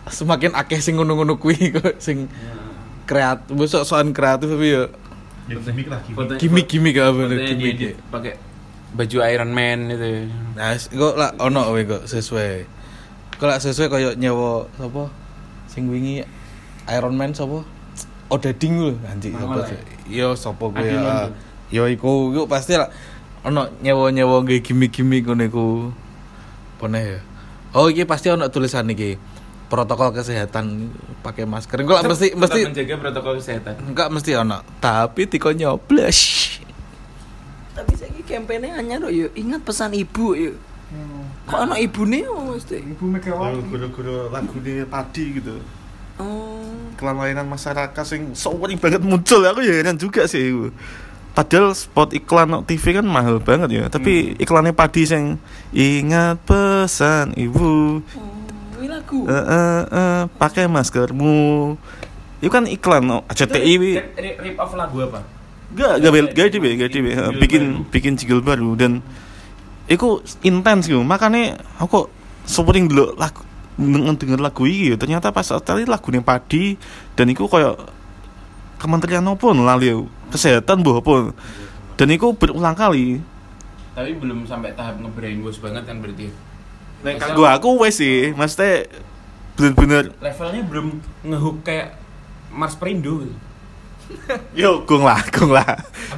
semakin akeh sing ngono-ngono kuwi kok sing kreatif, besok soal kreatif tapi ya ya gimmick lah gimmick Foto- gimmick-gimmick apa gimmick. diedit pakai baju Iron Man itu. Nah, kok lah ono kowe kok sesuai. Kok lah sesuai koyo nyewa sapa? Sing wingi Iron Man sapa? Odading lho anjing Mawar sapa ya? Yo sapa kowe Adilon ya? tuh. Yo iku iku pasti lah ono nyewa-nyewa nggih gimmick-gimmick ngono iku. Pone ya. Oh iki pasti ono tulisan iki. Protokol kesehatan pakai masker. Lah mesti Tetap mesti menjaga protokol kesehatan. enggak mesti ono. Tapi tiko nyoblos. Tapi saya kampanye hanya loh yuk ingat pesan ibu yuk. Hmm. Kok anak ibu nih oh, mesti. Ibu Megawati. guru-guru lagu ini padi gitu Oh, iklan layanan masyarakat sing sering banget muncul aku ya heran juga sih iku. Padahal spot iklan no TV kan mahal banget ya, tapi iklannya padi sing ingat pesan ibu, oh lagu. eh eh, eh, pakai maskermu. Itu kan iklan no CTI wi. Rip- rip- rip off lagu apa? Gak, gak, gak, gak, gak, gak, gak, bikin bikin jingle baru dan itu intens gitu. Makanya aku sering dulu lagu denger, denger lagu ini ternyata pas tadi lagu padi dan itu kayak kementerian apa lali aku. kesehatan boh apa dan itu berulang kali Tapi belum sampai tahap nge-brainwash banget kan berarti. Ya? Nek Misal- kanggo aku wes sih maksudnya bener-bener levelnya belum ngehook kayak Mars Perindo gitu. yo gong lah gong lah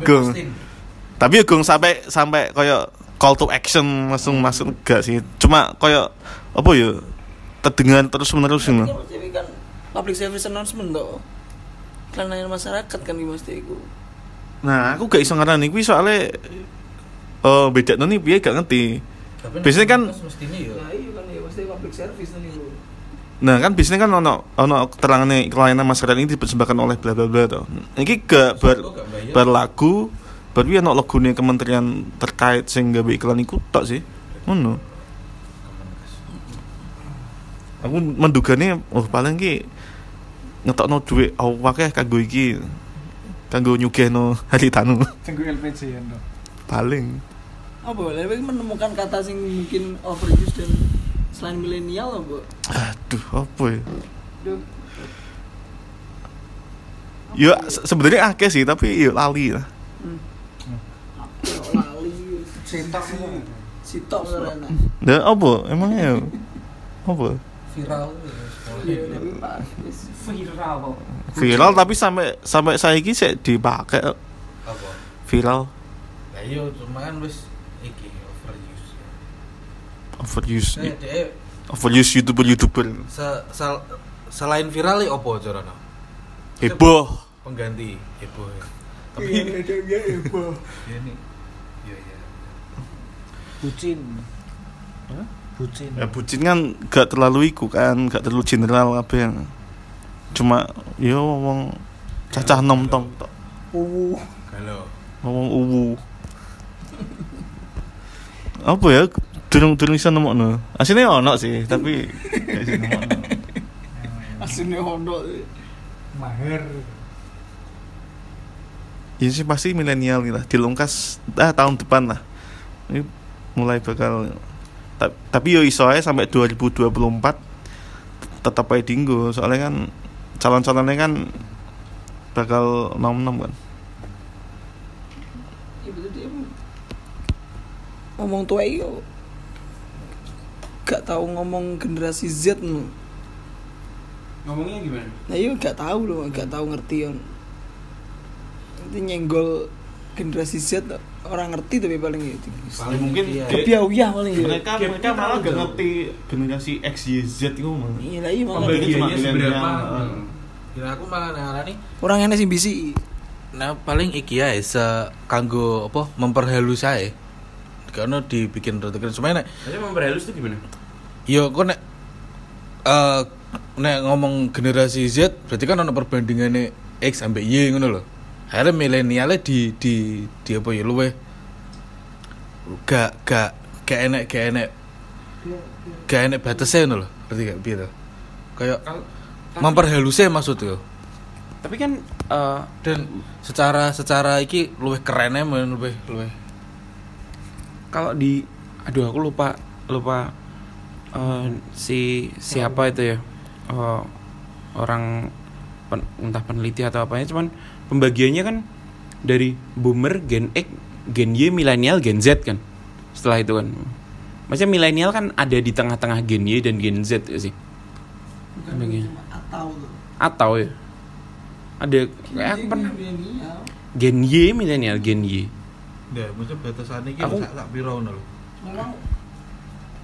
gong tapi ya gong sampai sampai kayak call to action langsung masuk enggak sih cuma kayak apa ya terdengar terus menerus Kan mesti kan public service announcement toh. Iklan layanan masyarakat kan iki mesti iku. nah aku gak iso ngarani kuwi soalnya eh beda nih piye gak ngerti Biasanya kan- mestinya ya. Nah, iya kan ya mesti public service nih lho. nah kan biasanya kan ono ono keterangannya layanan masyarakat ini dipersembahkan oleh bla bla bla toh ini gak ber, berlagu baru ono logone kementerian terkait sing gawe iklan iku tok sih ngono aku mendugane oh paling ki ngetokno dhuwit awake kanggo iki kanggo nyugihno haritanu Tunggu LPG ya no. paling Apa lebih menemukan kata sing mungkin overuse dan selain milenial apa? aduh apa ya Duh, ya se- sebenarnya akeh sih tapi ya lali lah lali. Cetak semua. Si top soalnya. Dah apa? Emangnya apa? Viral. Viral. Viral tapi sampai sampai saiki sik dipakai kok. Apa? viral Lah iya cuma kan wis. Overuse Nah, dia overuse youtuber youtuber se sel- selain viral iki apa caranya? heboh Pengganti heboh. ya. Tapi dia heboh. ya nih. Iya iya. bucin bucin ya bucin kan gak terlalu iku kan gak terlalu general apa yang cuma yo ngomong cacah nom tom tok uwu Kalau ngomong uwu apa ya durung durung bisa nemokno. Aslinya ono sih tapi gak bisa nemokno. Aslinya Hondo. mahir ini sih pasti milenial lah dilungkas ah tahun depan lah. Ini mulai bakal ta- tapi yo iso aja sampai 2024 tetap aja dinggo. Soalnya kan calon-calonnya kan bakal nom nom kan. Iya ngomong tua iyo gak tahu ngomong generasi Z no. Ngomongnya gimana? Nah iya gak tahu loh, gak tahu ngerti on. Nanti nyenggol generasi Z orang ngerti tapi paling itu. paling mungkin iya. dia- Kebiauyah paling ya. mereka mereka malah gak ngerti generasi X Y Z itu mah Iya lah iya malah. Pembagiannya cuma seberapa? Kira aku malah ngarani Orang yang sih bisi. Nah paling iki ya se kanggo apa memperhalus saya karena dibikin rada keren. Semuanya nek Maksudnya memperhalus tuh gimana? yo kok nek eh nek ngomong generasi Z berarti kan ono perbandingannya X sampai Y ngono loh akhirnya milenialnya di di di apa ya luwe gak gak gak enek gak enek. Gak enek batasnya ngono loh berarti gak biar kayak memperhalusnya maksudnya tapi kan eh, dan secara secara iki luwih kerennya men luwih luwih kalau di aduh aku lupa lupa eh, si siapa itu ya. Eh, orang pen- entah peneliti atau apanya cuman pembagiannya kan dari boomer gen X gen Y milenial gen Z kan setelah itu kan. Maksudnya milenial kan ada di tengah-tengah gen Y dan gen Z ya sih. Bagian. Atau atau ya. Ada kayak aku pernah gen Y milenial gen Y Ya, maksudnya batasannya iki Aku- sak sak piro ngono lho. Memang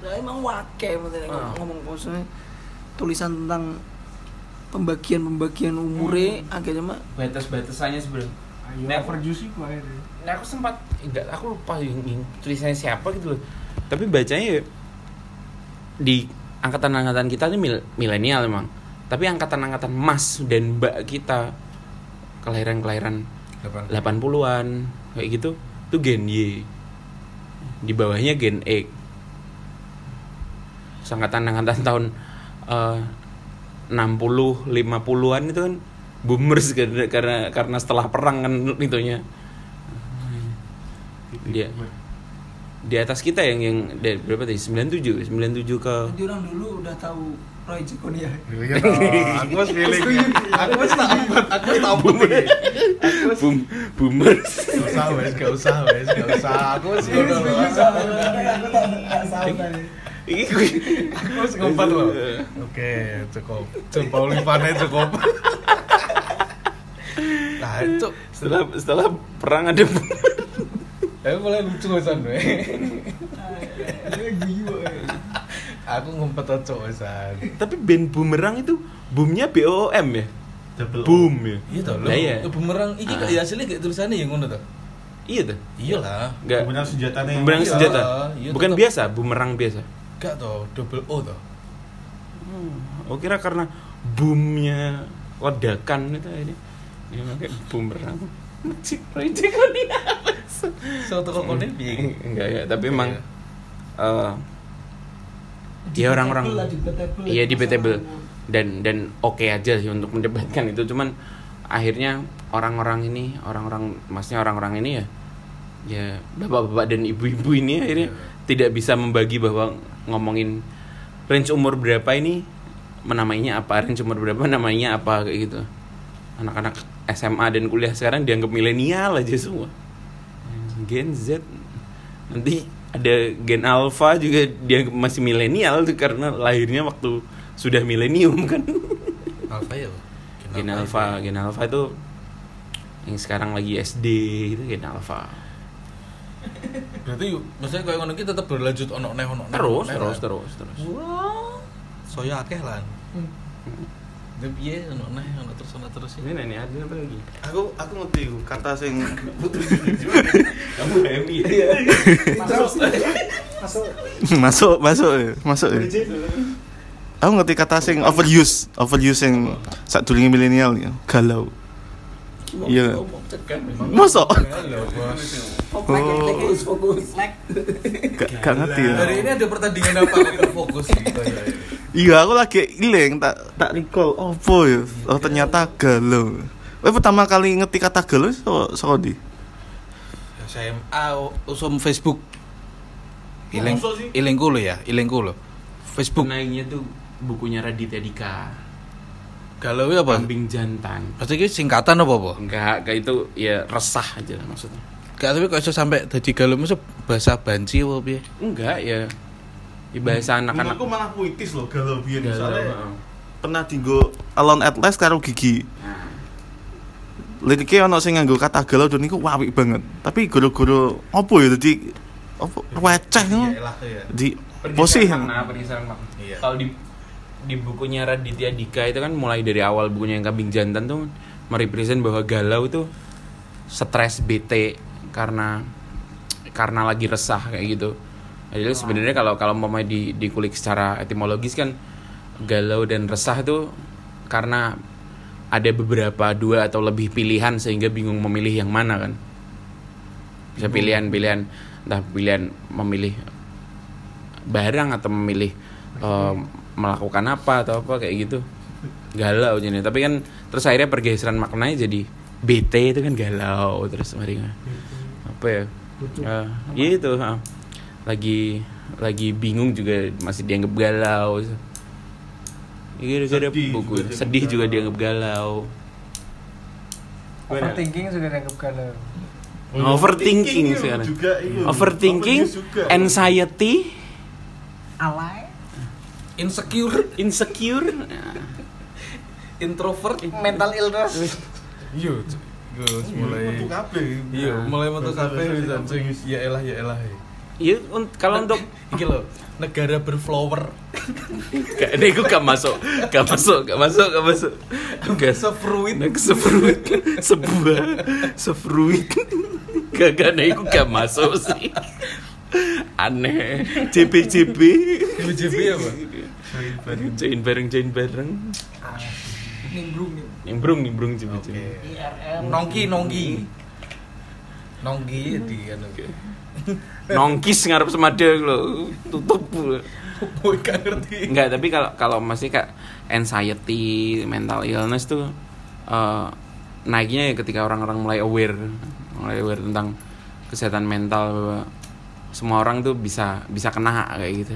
Nah, emang wake maksudnya Ah. ngomong maksudnya tulisan tentang pembagian-pembagian umure agaknya mah batas-batasannya sebenarnya ayo Nek- overuse iku ae Nah aku sempat enggak aku lupa yang, yang tulisannya siapa gitu loh. Tapi bacanya ya di angkatan-angkatan kita ini mil- milenial emang. Tapi angkatan-angkatan mas dan mbak kita kelahiran-kelahiran Depan. 80-an kayak gitu itu gen Y. Di bawahnya gen X. Terus Angkatan-angkatan tahun eh, 60 50-an itu kan boomers karena karena karena setelah perang kan itunya dia di atas kita yang yang dari berapa tadi 97 97 ke orang dulu udah tahu Roy Jekoni ya. Aku wis feeling. Aku wis tak aku wis tak boom boom boomers Gak usah wes, gak usah wes, gak usah. Aku wis ngono lho. ini Aku wis lho. Oke, cukup. Coba cukup. Nah, itu setelah setelah perang ada Tapi mulai lucu wesan we. Aku ngumpet aja wesan. tapi band bumerang itu boomnya BOM ya boom ya Iya toh, Lah iya. Bumerang iki Ah. kayak hasilnya kayak tulisannya yang ngono toh. iya tuh Iyalah. enggak Kemudian senjatanya yang bumerang Iya, senjata iya, bukan tetap. biasa bumerang biasa Enggak toh, double O toh. Oh kira karena boomnya ledakan itu ini dia pakai bumerang cik cik So toko kone piye? enggak ya tapi emang eh ya orang-orang iya debatable dan dan oke aja sih untuk mendebatkan itu. Cuman akhirnya orang-orang ini orang-orang maksudnya orang-orang ini ya ya bapak-bapak dan ibu-ibu ini akhirnya tidak bisa membagi bahwa ngomongin range umur berapa ini menamainya apa range umur berapa namanya apa kayak gitu. Anak-anak SMA dan kuliah sekarang dianggap milenial aja semua. Gen Z. Nanti ada gen alpha juga dia masih milenial tuh karena lahirnya waktu sudah milenium kan. Alpha ya gen alpha gen alpha itu yang sekarang lagi SD itu gen alpha. Berarti maksudnya kayak ngono iki tetep berlanjut ono neh ono terus neh, terus lah. terus. Terus Soya akeh lan. Itu piye ono neh ono terus ono terus ini nih ada apa lagi Aku aku ngerti ku, kata sing kamu happy masuk masuk ya, masuk ya. Aku ngerti kata sing overuse, overuse yang saat dulu milenial ya, galau. Iya. Masuk? Bos. fokus fokus Gak, gak ngerti ya. Hari ini ada pertandingan apa gitu ya. Iya, aku lagi iling tak tak recall opo ya. Oh ternyata galau. Weh pertama kali ngerti kata galau so, so di. SMA usum Facebook. Iling sih? ilingku lo ya, ilingku lo. Facebook. naiknya tuh bukunya Raditya Dika Galau ya apa? kambing jantan Maksudnya ini singkatan apa apa? enggak kayak itu ya resah aja lah maksudnya Gak tapi kok iso sampai dadi galau maksud bahasa banci apa piye? enggak ya ya bahasa anak-anak Menurutku malah puitis loh galau biyen Galau, soalnya pernah dinggo Alone at Last karo Gigi. Nah, Liriknya ono sing nganggo kata galau dan niku apik banget. Tapi guru-guru opo ya dadi opo receh ngono. Iyalah ya. Di makna. Iya. kalau di di bukunya Raditya Dika itu kan mulai dari awal bukunya yang kambing jantan tuh merepresent bahwa galau itu stres bete karena karena lagi resah kayak gitu. Jadi sebenarnya kalau kalau mau di dikulik secara etimologis kan galau dan resah itu karena ada beberapa dua atau lebih pilihan sehingga bingung memilih yang mana kan. Bisa pilihan-pilihan entah pilihan memilih barang atau memilih eh, melakukan apa atau apa kayak gitu. Galau jadi tapi kan terus akhirnya pergeseran maknanya jadi bete itu kan galau terus mari apa ya? Eh, gitu ha. Lagi lagi bingung juga masih dianggap galau Iya, gara-gara Sedih buku juga dianggap sedih juga galau. dianggap galau Overthinking sudah dianggap galau. overthinking sekarang juga itu. overthinking Overuse juga. anxiety Alay. Insecure, insecure introvert, Mental illness. Iya, Gus mulai kabeh. Iya, mulai metu kabeh bahasa bisa ya elah ya elah. Ya. Iya, un- kalau untuk Iki lho, negara berflower. Gak, ini gue gak masuk, gak masuk, gak masuk, gak masuk. Gak Sefruit. Nek sefruit, sebuah, sefruit. Gak, gak, nek gue gak masuk sih. Aneh. JB, JB. BJB apa? Join bareng, join bareng. Nimbrung nih. Nimbrung, nimbrung, JB, JB. Nongki, nongki. Nongki di kan. Nongkis ngarep semada lo, tutup. Gak ngerti. Enggak, tapi kalau kalau masih kak anxiety, mental illness tuh eh, naiknya ya ketika orang-orang mulai aware, mulai aware tentang kesehatan mental bahwa semua orang tuh bisa bisa kena kayak gitu.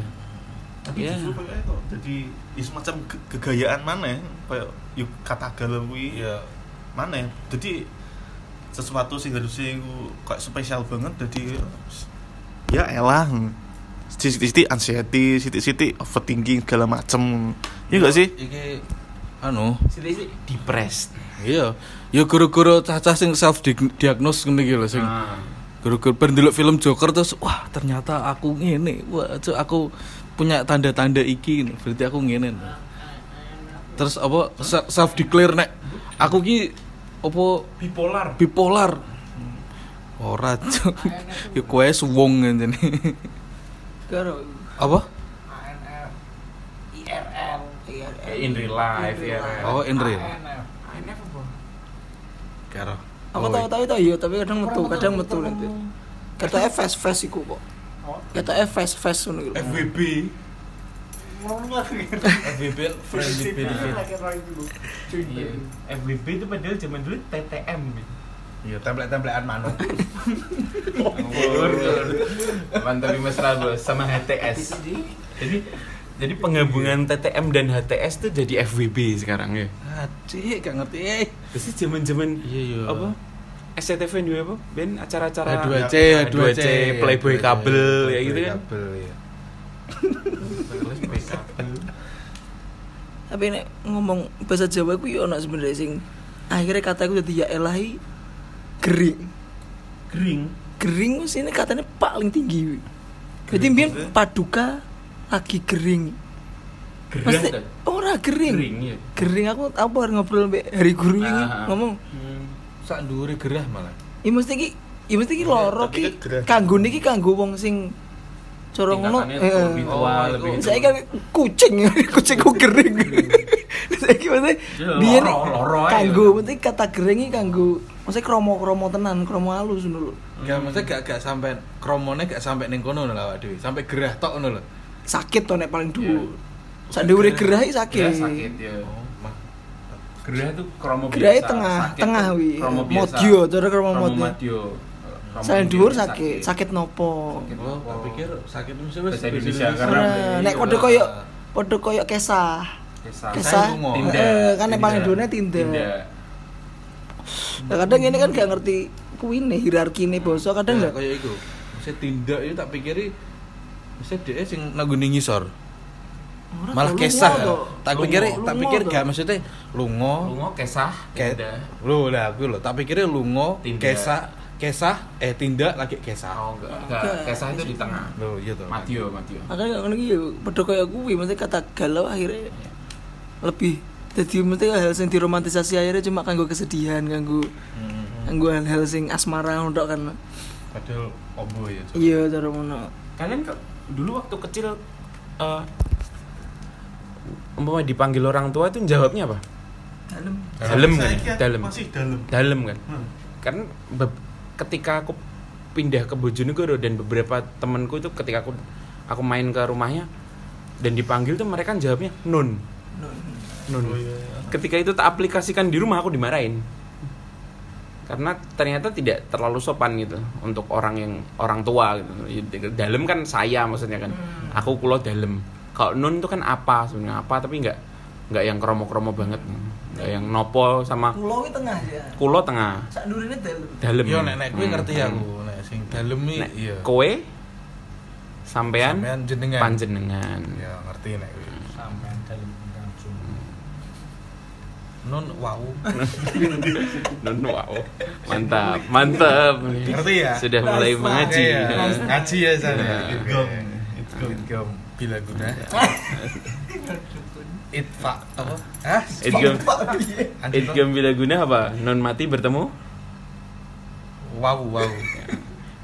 Tapi justru kayak itu jadi ya semacam ke- kegayaan mana ya? Kayak yuk kata galau Iya. mana ya? Jadi sesuatu sing harusnya iku kayak spesial banget jadi ya elah siti-siti anxiety, siti-siti overthinking segala macem Iya gak sih? Iki anu, Sini depressed. iya. Ya guru-guru cacah sing self diagnose ngene iki lho sing Ah. guru-guru bar ndelok film Joker terus wah ternyata aku ngene. Wah, aku punya tanda-tanda iki berarti aku ngene. Terus apa self declare nek aku ki apa Bipolar. bipolar. Ora, Cuk. Ya kowe suwung ngene. Karo Apa? IRL IRL In real life ya. Oh, in real. ANF apa? Karo. Aku Oh, tahu tahu itu iya tapi kadang metu kadang metu nanti. Kata fast fast iku kok. Kata fast fast ngono iku. FWB. FBB friend with benefit. Iya. FWB itu padahal zaman dulu TTM. Iya, template-templean manuk. Mantap mesra bos sama HTS. Jadi jadi penggabungan TTM dan HTS tuh jadi FWB sekarang ya. Adik, gak ngerti. Eh. Terus zaman-zaman Iya, iya. apa? SCTV dua apa? Ben acara-acara Dua C, Ya, dua C, 2C, Playboy kabel ya gitu kan. Kabel ya. Playboy kabel. Tapi nek ngomong bahasa Jawa ku yo ono sebenarnya sing akhirnya kataku dadi ya elahi gering. Gering. Gering sih ini katanya paling tinggi. Jadi biar paduka lagi gering. Gerah Mesti kan? ora gering. Gering ya. Gering aku apa harus ngobrol mbek hari guru ini Ah. ngomong. Hmm. Sak dhuwure gerah malah. Ya mesti ki ya mesti ki loro ki kan kanggo niki kanggo wong sing corong ngono. Tingkatannya lebih tua, Oh, lebih itu. Saya kan kucing, kucing ku gering. Saya Ya, loro- loro ae kanggo mesti kata gering iki kanggo maksudnya kromo-kromo tenan, kromo halus lho. Gak maksudnya gak gak sampai kromone gak sampai ning kono awak dhewe. Sampai gerah tok lho. Sakit to nek paling dhuwur. Sak dhuwure gerah iki sakit. Gerah sakit ya. Gerah itu kromo biasa. Gerah tengah, tengah tuh wi. Kromo. Modyo, cara kromo modyo. Saya madyo dhuwur sakit, sakit nopo? Sakit Oh, tak pikir sakit mesti wis Indonesia, Indonesia. karena- Ora, nek kode koyo kode koyo kesah. Kesah. Kesah. Eh, kan nek paling Tindak. dhuwurnya tindak. Tindak. Nah, kadang ini kan gak ngerti kuine hierarki ini basa kadang Nah, gak kaya iku. Mesti tindak itu tak pikiri mesti dhek sing nanggone ngisor. Malah kesah. Tak pikir tak pikir gak maksudnya lungo. Lungo kesah. Tindak. lu lah aku lho, tak lungo, Tindak. kesah, kesah, eh tindak lagi kesah. Oh, enggak. Enggak. Kesah itu di tengah. Loh, iya toh. Madyo, madyo. Makanya ngono iki ya padha koyo kuwi mesti kata galau akhirnya lebih jadi mesti hal sing diromantisasi akhirnya cuma kanggo kesedihan, kanggo Hmm. kanggo hal-hal sing asmara ngono tok kan. Padahal obo ya. Iya cara ngono. Kalian ke, dulu waktu kecil eh umpama dipanggil orang tua itu jawabnya apa? Dalam. Dalem kan? Dalem. Masih dalam. Dalem kan? Hmm. Karena be- ketika aku pindah ke Bojonegoro dan beberapa temanku itu ketika aku aku main ke rumahnya dan dipanggil tuh mereka jawabnya nun. Nun. Oh, iya. Ketika itu tak aplikasikan di rumah aku dimarahin. Karena ternyata tidak terlalu sopan gitu untuk orang yang orang tua gitu. Dalem kan saya maksudnya kan. Aku kulo dalem. Kalau nun itu kan apa sebenarnya apa tapi nggak nggak yang kromo-kromo banget. Yang nopo sama iki tengah ya. kulo tengah. Sak durine dalam. Dalem. Yo nek nek kuwi Hmm, ngerti hmm. aku, nek sing dalem iya. kowe sampean, Sampean jenengan. panjenengan. Ya ngerti nek kuwi. Sampean dalam langsung. Nun wow. Non wow. Mantap, mantap. Ngerti ya? Sudah mulai Nice, mengaji. Iya, ngaji ya sana. Iya. Idgom. Idgom. Bila guna. Itfa apa? Ah, Idgam, anjing, idgam bila guna apa? Non mati bertemu Wow, wow.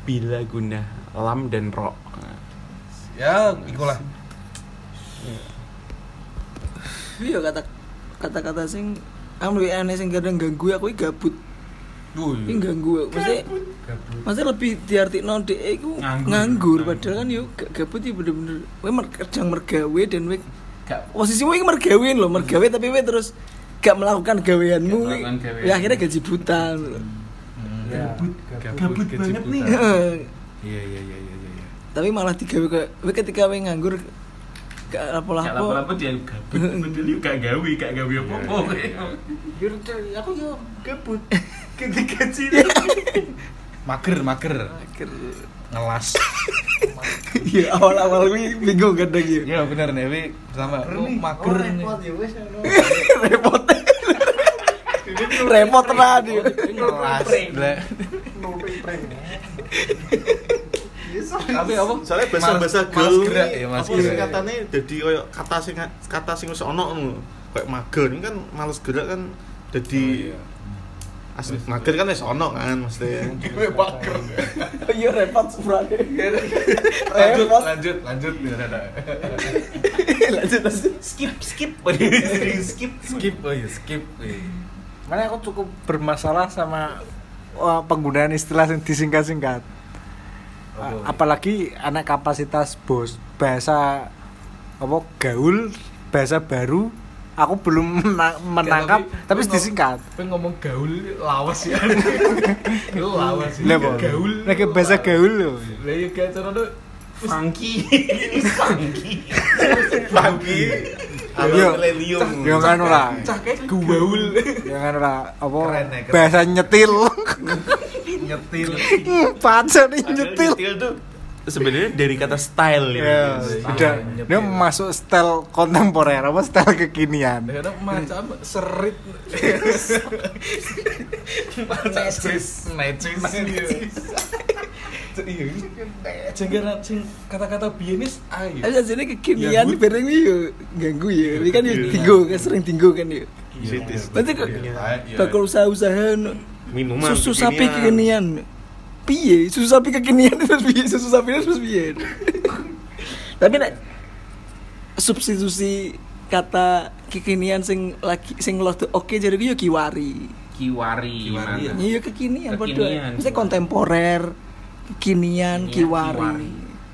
bila guna lam dan ro. Ya, ikulah. Iya kata kata-kata sing aku lebih aneh sing kadang ganggu aku iki gabut. Wuh. Ini ganggu aku. Maksudnya Maksudnya lebih diartikno dhek iku Nganggur. nganggur, padahal kan yo gak gabut ya bener-bener mer- kerja mergawe dan kowe posisimu iki mergawe lho, mergawe tapi kowe terus gak melakukan gaweanmu. Gak melakukan gawean. Ya akhirnya gaji buta. lho. Gabut, gabut banget nih. Iya, iya, iya, iya, iya. tapi malah digawe ke kowe ketika kowe nganggur gak Gak lapo-lapo. dia gabut, betul yuk gak gawe, gak gawe apa-apa. Aku yo gabut. Ketika Mager, mager. Ngelas. Iya awal-awal kuwi bingung kadang ya. Iya, bener nih, Wi. Sama oh, mager nih. Repot. Repot tenan ya. Ngelas. Ble. Tapi apa? Soalnya bahasa-bahasa gaul ini, ya, Mas. apa jadi koyo kata sing kata sing wis ono ngono. Kayak mager ini kan males gerak kan jadi asli mager kan wis ono kan mesti. mager. Iya repot sebenarnya. Lanjut, lanjut, lanjut. Lanjut lanjut. skip, skip, skip. Skip, oh iya, skip. Iya. Mana aku cukup bermasalah sama wah, penggunaan istilah yang disingkat-singkat. Apalagi anak kapasitas bos bahasa apa gaul, bahasa baru, aku belum mena- menangkap, tapi, tapi disingkat. Tapi ngomong gaul lawas ya. Itu lawas. Bo. gaul. Nek bahasa gaul loh. Lah ya kayak cara tuh Funky, funky. Pagi. Yo, yo kan ora. cah gaul. Yo kan ora apa ya, bahasa nyetil. nih Padahal nyetil. nyetil tuh sebenarnya dari kata style gitu. Ya, udah. Dia masuk style kontemporer apa style kekinian. ada macam serit necis necis iya jenggaran sing kata-kata bienis ayo Aja sini kekinian bareng nih yo ganggu ya. Ini kan yo tinggu kan sering tinggu kan yo. Berarti kok Iya. bakal usaha-usaha. Minuman susu sapi kekinian. Piye? Susu sapi kekinian terus piye? Susu sapi terus piye? Tapi nek substitusi kata kekinian sing lagi sing lo tuh oke jadi yo kiwari. Kiwari, Kiwari? Iya kekinian padha. Mesti kontemporer, kekinian, kiwari. kiwari.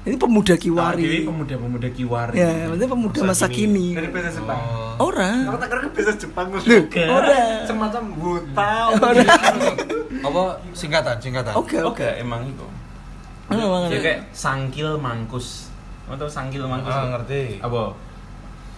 Ini pemuda Kiwari. pemuda-pemuda kiwari. Ya, maksudnya pemuda masa kini. Dari bahasa Jepang. oh Ora. Aku tak kira bahasa Jepang Loh, Loh, ora. Semacam buta. Ora. apa singkatan singkatan Oke, Oh, oke. enggak, emang itu. Emang Jadi kayak sangkil mangkus. Mau tau sangkil mangkus? ah ngerti Apa?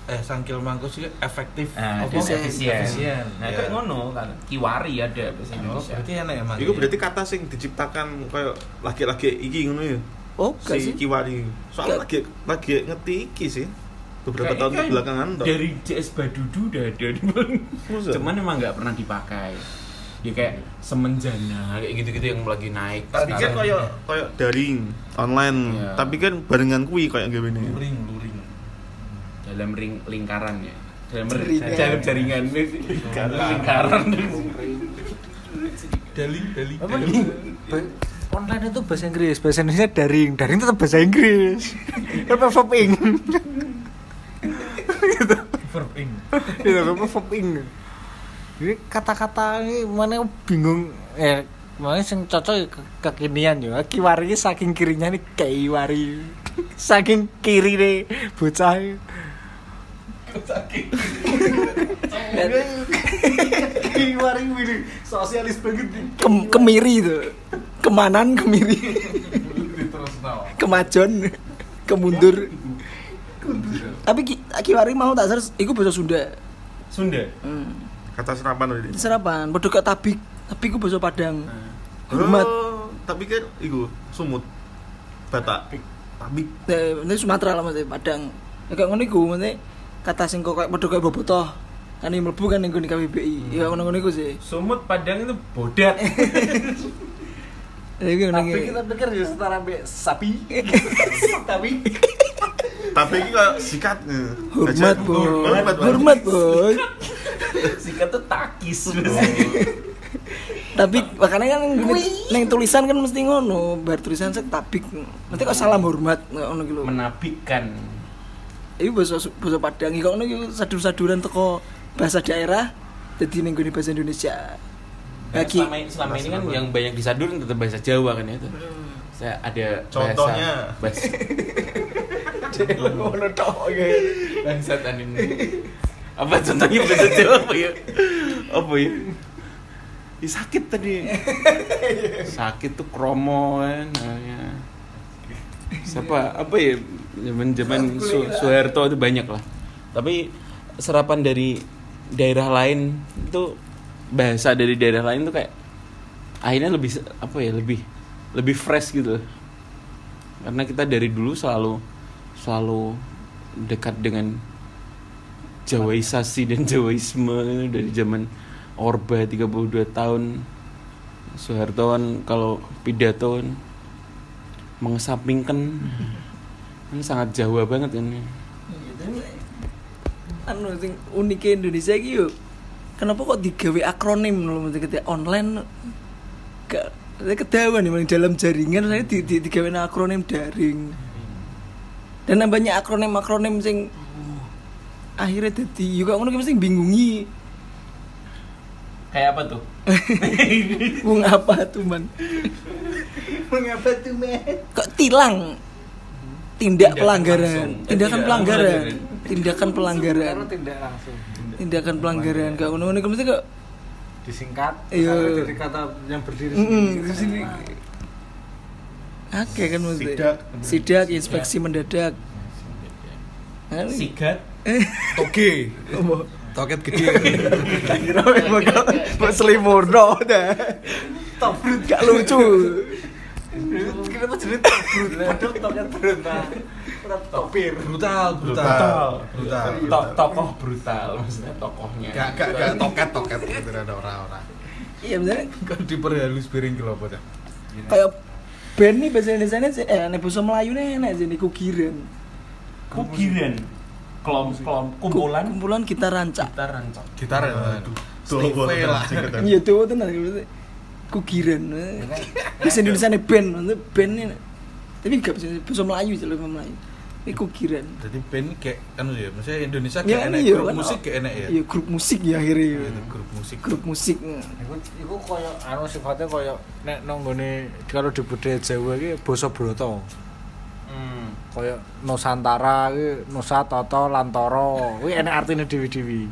eh sangkil mangkus itu efektif Nah, apa? efisien. efisien. Nah, Ya. kayak ngono kan. Kiwari ada bahasa oh Indonesia. berarti enak emang Iku berarti kata sing diciptakan kayak laki-laki iki ngono ya. Oh, Si sih. Kiwari. Soalnya lagi lagi ngerti iki sih. Beberapa tahun kan kebelakangan toh. Dari JS Badudu udah ada? Cuman emang nggak pernah dipakai. Ya kayak semenjana kayak gitu-gitu yang lagi naik. Tapi kan kayak kayak daring online. Iya. Tapi kan barengan kui kayak gini. luring luring dalam ring lingkaran ya dalam Jaringan. dalam jaringan lingkaran lingkaran daling daling Apa nih? Ba- Online itu bahasa Inggris, bahasa Indonesia daring, daring tetap bahasa Inggris. Apa vaping? verb ing Gitu, apa vaping? Jadi kata-kata ini mana bingung eh mana sing cocok ya ke- kekinian ya. Kiwari saking kirinya nih kiwari. saking kiri nih bocah. kiwari ini sosialis banget. Kem- kemiri itu. Kemanan kemiri. Kemajon. Kemundur. Tapi ki, kiwari mau tak serius iku bahasa Sunda. Sunda Hmm. Kata serapan tadi. Serapan, padha kok tabik. Tapi iku bahasa Padang. Hormat. Oh, tapi kan iku sumut. Batak. Tabik. Eh, ini Sumatera lah maksudnya Padang. Ya kayak ngono iku maksudnya kata sing kok kayak padha kayak bobotoh. Kan ini mlebu kan ning KBBI. Ya ngono-ngono iku sih. sumut padang itu bodat Tapi iki. kita pikir ya setara ambek sapi. Tapi Tapi ini kayak sikat. eh. Hormat, Boy. Hormat. Hormat, Boy. sikat tuh takis Tapi makanya kan neng tulisan kan mesti ngono, bar tulisan sek tabik. Nanti kok salam hormat ngono gitu. menabikan Iku bahasa bahasa Padang iki kok ngono iki sadur-saduran teko bahasa daerah jadi gone bahasa Indonesia. Karena Lagi. selama, selama ini kan yang banyak disadur tetap bahasa Jawa kan ya itu saya ada Contohnya. bahasa, bahasa bangsat ini apa contohnya bahasa Jawa apa ya? Apa ya? Ya, sakit tadi. Sakit tuh kromo kan namanya. Siapa apa ya? Zaman zaman Su Soeharto itu banyak lah. Tapi serapan dari daerah lain itu bahasa dari daerah lain tuh kayak akhirnya lebih apa ya lebih lebih fresh gitu karena kita dari dulu selalu selalu dekat dengan Jawaisasi dan Jawaisme dari zaman Orba 32 tahun Soeharto kan kalau pidato kan mengesampingkan ini sangat Jawa banget kan ya. anu sing uniknya Indonesia yo kenapa kok digawe akronim lho mesti ketika online gak saya ketahuan nih dalam jaringan saya di, di, digawe akronim daring. Dan nambahnya akronim akronim sing akhirnya jadi juga ngono ki mesti bingungi. Kayak apa tuh? Wong apa tuh man? Mengapa tuh men? kok tilang? Tindak Tindakan pelanggaran. langsung. Tindakan tidak pelanggaran. pelanggaran. tindakan pelanggaran. tidak langsung tindakan pelanggaran gak ngono ngono mesti kok disingkat Iya. sampai dari kata yang berdiri sendiri. di sini. Oke kan maksudnya. Sidak. Sidak inspeksi mendadak. Nah, sigat toge Apa? toket gede Tak kira memang kau buat selimurno dah. Top brut gak lucu Kenapa jadi top brut? Padahal topnya brut. Ora topir. brutal brutal. Brutal. brutal. To- tokoh brutal maksudnya tokohnya. Gak gak gak toket toket. Gitu ada orang-orang. Iya misalnya kan diperhalus piring ke lopo dah kayak band nih bahasa Indonesia nih eh nih bahasa Melayu nih enak jadi kukiran kukiran kelom kelom kumpulan. Kumpulan kita rancak. Kita rancak. Gitar ya aduh. Tuh, lah. kan. iya tuh tenan kukiran bahasa Indonesia nih band band nih tapi gak bisa bahasa Melayu sih lebih Melayu ini kukiran jadi band kayak kan ya maksudnya Indonesia Ya, kayak enak iya, grup kan, musik kayak enak ya? Iya grup musik ya akhirnya Iya, itu grup musik. Grup musik Iku iku koyo anu sifatnya koyo nek nang nggone kalau di budaya Jawa iki basa broto. hmm. Koyo Nusantara iki Nusa Toto Lantoro. Kuwi enak artine dewi-dewi.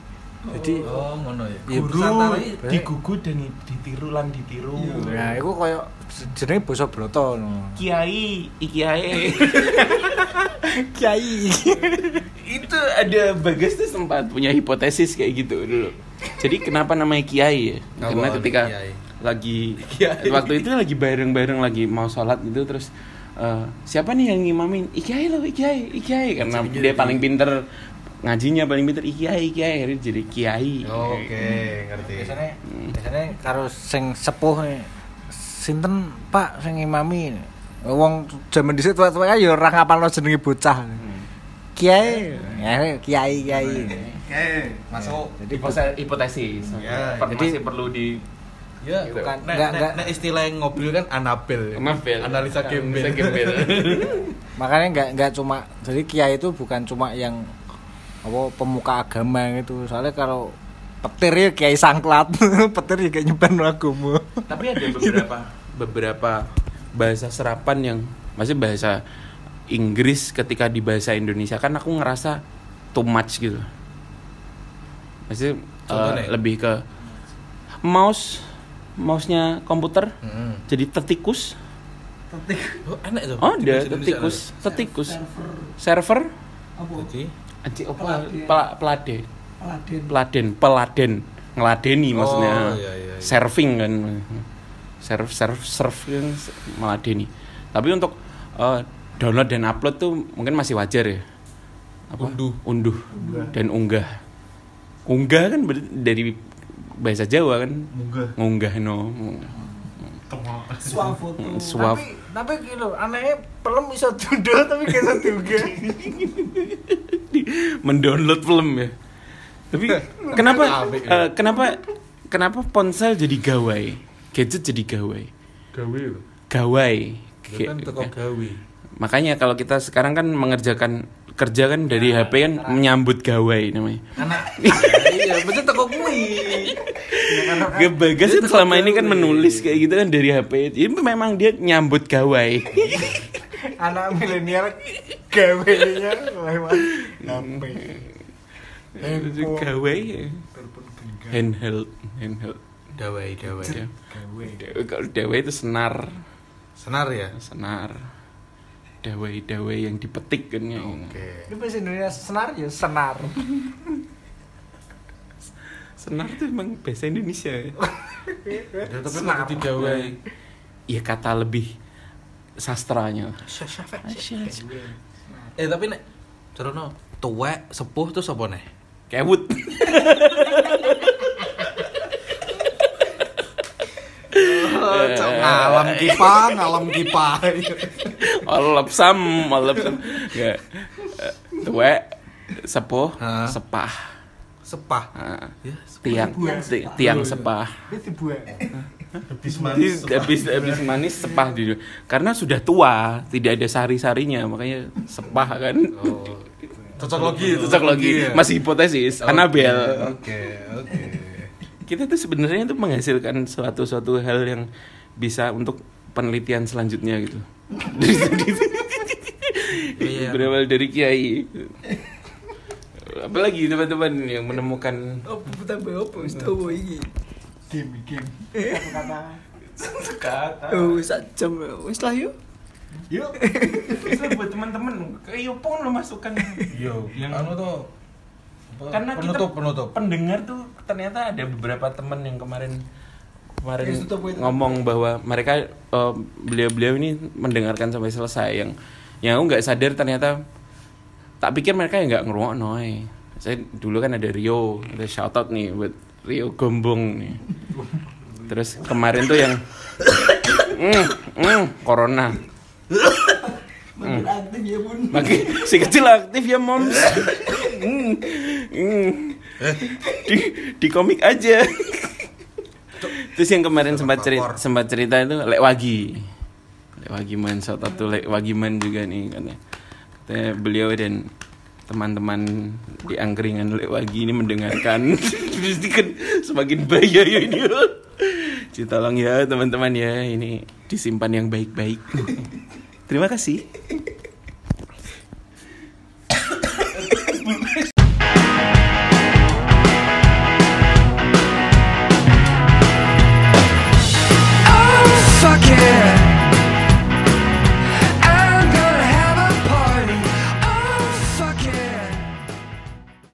Jadi oh ngono ya. Iya, guru digugu dan ditiru lan ditiru. Ya iku koyo jenenge basa broto no. kiai ikiai kiai itu ada bagas tuh sempat punya hipotesis kayak gitu dulu. Jadi kenapa namanya kiai ya? Karena ketika kiai? lagi Kiai. waktu itu lagi bareng-bareng lagi mau sholat gitu terus eh, siapa nih yang ngimamin? Ikiai loh ikiai ikiai. Karena Jadi dia jadi- paling pinter ngajinya paling pinter ikiai ikiai. Akhirnya jadi kiai. Oke ngerti. Biasanya biasanya karo sing sepuh nih sinten Pak sing imami. Wong jaman dhisik tuwa-tuwa ya ora ngapalno jenenge bocah. Kiai, ya kiai kiai. oke masuk Jadi Hipose- hipotesis Ya, jadi- masih perlu di ya Gitu. bukan Nggak, nek, nggak. nek, nek istilah yang ngobrol kan Anabel Anabel. analisa gembel Analisa gembel. makanya nggak nggak cuma jadi kiai itu bukan cuma yang apa pemuka agama gitu soalnya kalau petir ya kiai sangklat. Petir juga nyebar agama tapi ada beberapa beberapa bahasa serapan yang masih bahasa Inggris ketika di bahasa Indonesia kan aku ngerasa too much gitu. Masih Contohnya? lebih ke mouse mouse-nya komputer Hmm. jadi tetikus. Oh enak tuh oh ada tetikus tetikus. Server. Ada. jadi? Anjing apa? Peladen. Pela- pelade Peladen. Peladen peladen ngeladeni maksudnya. Oh, iya, iya, iya. serving kan. Serve serve serve kan meladeni. Tapi untuk eh, download dan upload tuh mungkin masih wajar ya. Apa? Unduh. unduh dan unggah. Unggah kan dari bahasa Jawa kan? Munggah. ngunggah no. Suap tapi tapi gitu anehnya film bisa duduk tapi gak bisa juga mendownload film ya tapi kenapa ya. eh, kenapa kenapa ponsel jadi gawai? Gadget jadi gawai? Gawai Itu? Kan gawe makanya kalau kita sekarang kan mengerjakan kerja kan dari HP kan menyambut gawai namanya. Anak iya betul teko kuwi Gak bagas itu selama ini kan gawai. menulis kayak gitu kan dari HP ini memang dia nyambut gawai. Anak milenial gawe-nya lewat HP Itu gawai ya. handheld handheld. Dawai dawai Ya. Kalau dawai itu senar. Senar ya? Senar. Dawai dawai yang dipetik kan ya. Oke. Ini bahasa Indonesia senar ya senar. Senar itu emang bahasa Indonesia ya. Tapi kok jadi dawai ya kata lebih sastranya. Eh tapi nek Cerono tuwek sepuh tuh sapa nih kewut ngalam kipa ngalam kipa Olep sam, olep sam. Ya. Tuwek, sepuh, sepah. sepah Ah, ya tiang, ti- tiang sepah. Habis Habis, manis. habis, habis manis sepah di Karena sudah tua, tidak ada sari-sarinya, makanya sepah kan. oh cocok logi Cocok lagi, ya? masih hipotesis. Oke, Anabel. oke oke Kita tuh sebenarnya tuh menghasilkan suatu-suatu hal yang bisa untuk penelitian selanjutnya gitu. Dari Iya. berawal dari kiai. Apalagi teman-teman yang menemukan oh tambah apa tahu iki game game kata oh sak jam wis lah yuk Yuk, bisa buat teman-teman. Kayak Yopong lo masukkan. Yo Yang- anu tuh karena penutup kita penutup pendengar tuh ternyata ada beberapa teman yang kemarin kemarin ngomong bahwa mereka eh, beliau-beliau ini mendengarkan sampai selesai. Yang yang aku nggak sadar ternyata tak pikir mereka yang nggak ngerungokno eh. saya dulu kan ada Rio ada shout out nih buat Rio Gombong nih. Terus kemarin tuh yang mm, mm, corona Makin aktif ya bun. makin si kecil aktif ya moms. Mm, mm. di di komik aja. Terus yang kemarin sempat cerita sempat cerita itu lek wagi. Lek wagi man shout out tuh lek wagi man juga nih katanya. Katanya beliau dan teman-teman di angkringan lek wagi ini mendengarkan. Terus kan semakin bahaya ya ini Ci, tolong ya teman-teman ya. Ini disimpan yang baik-baik. Terima kasih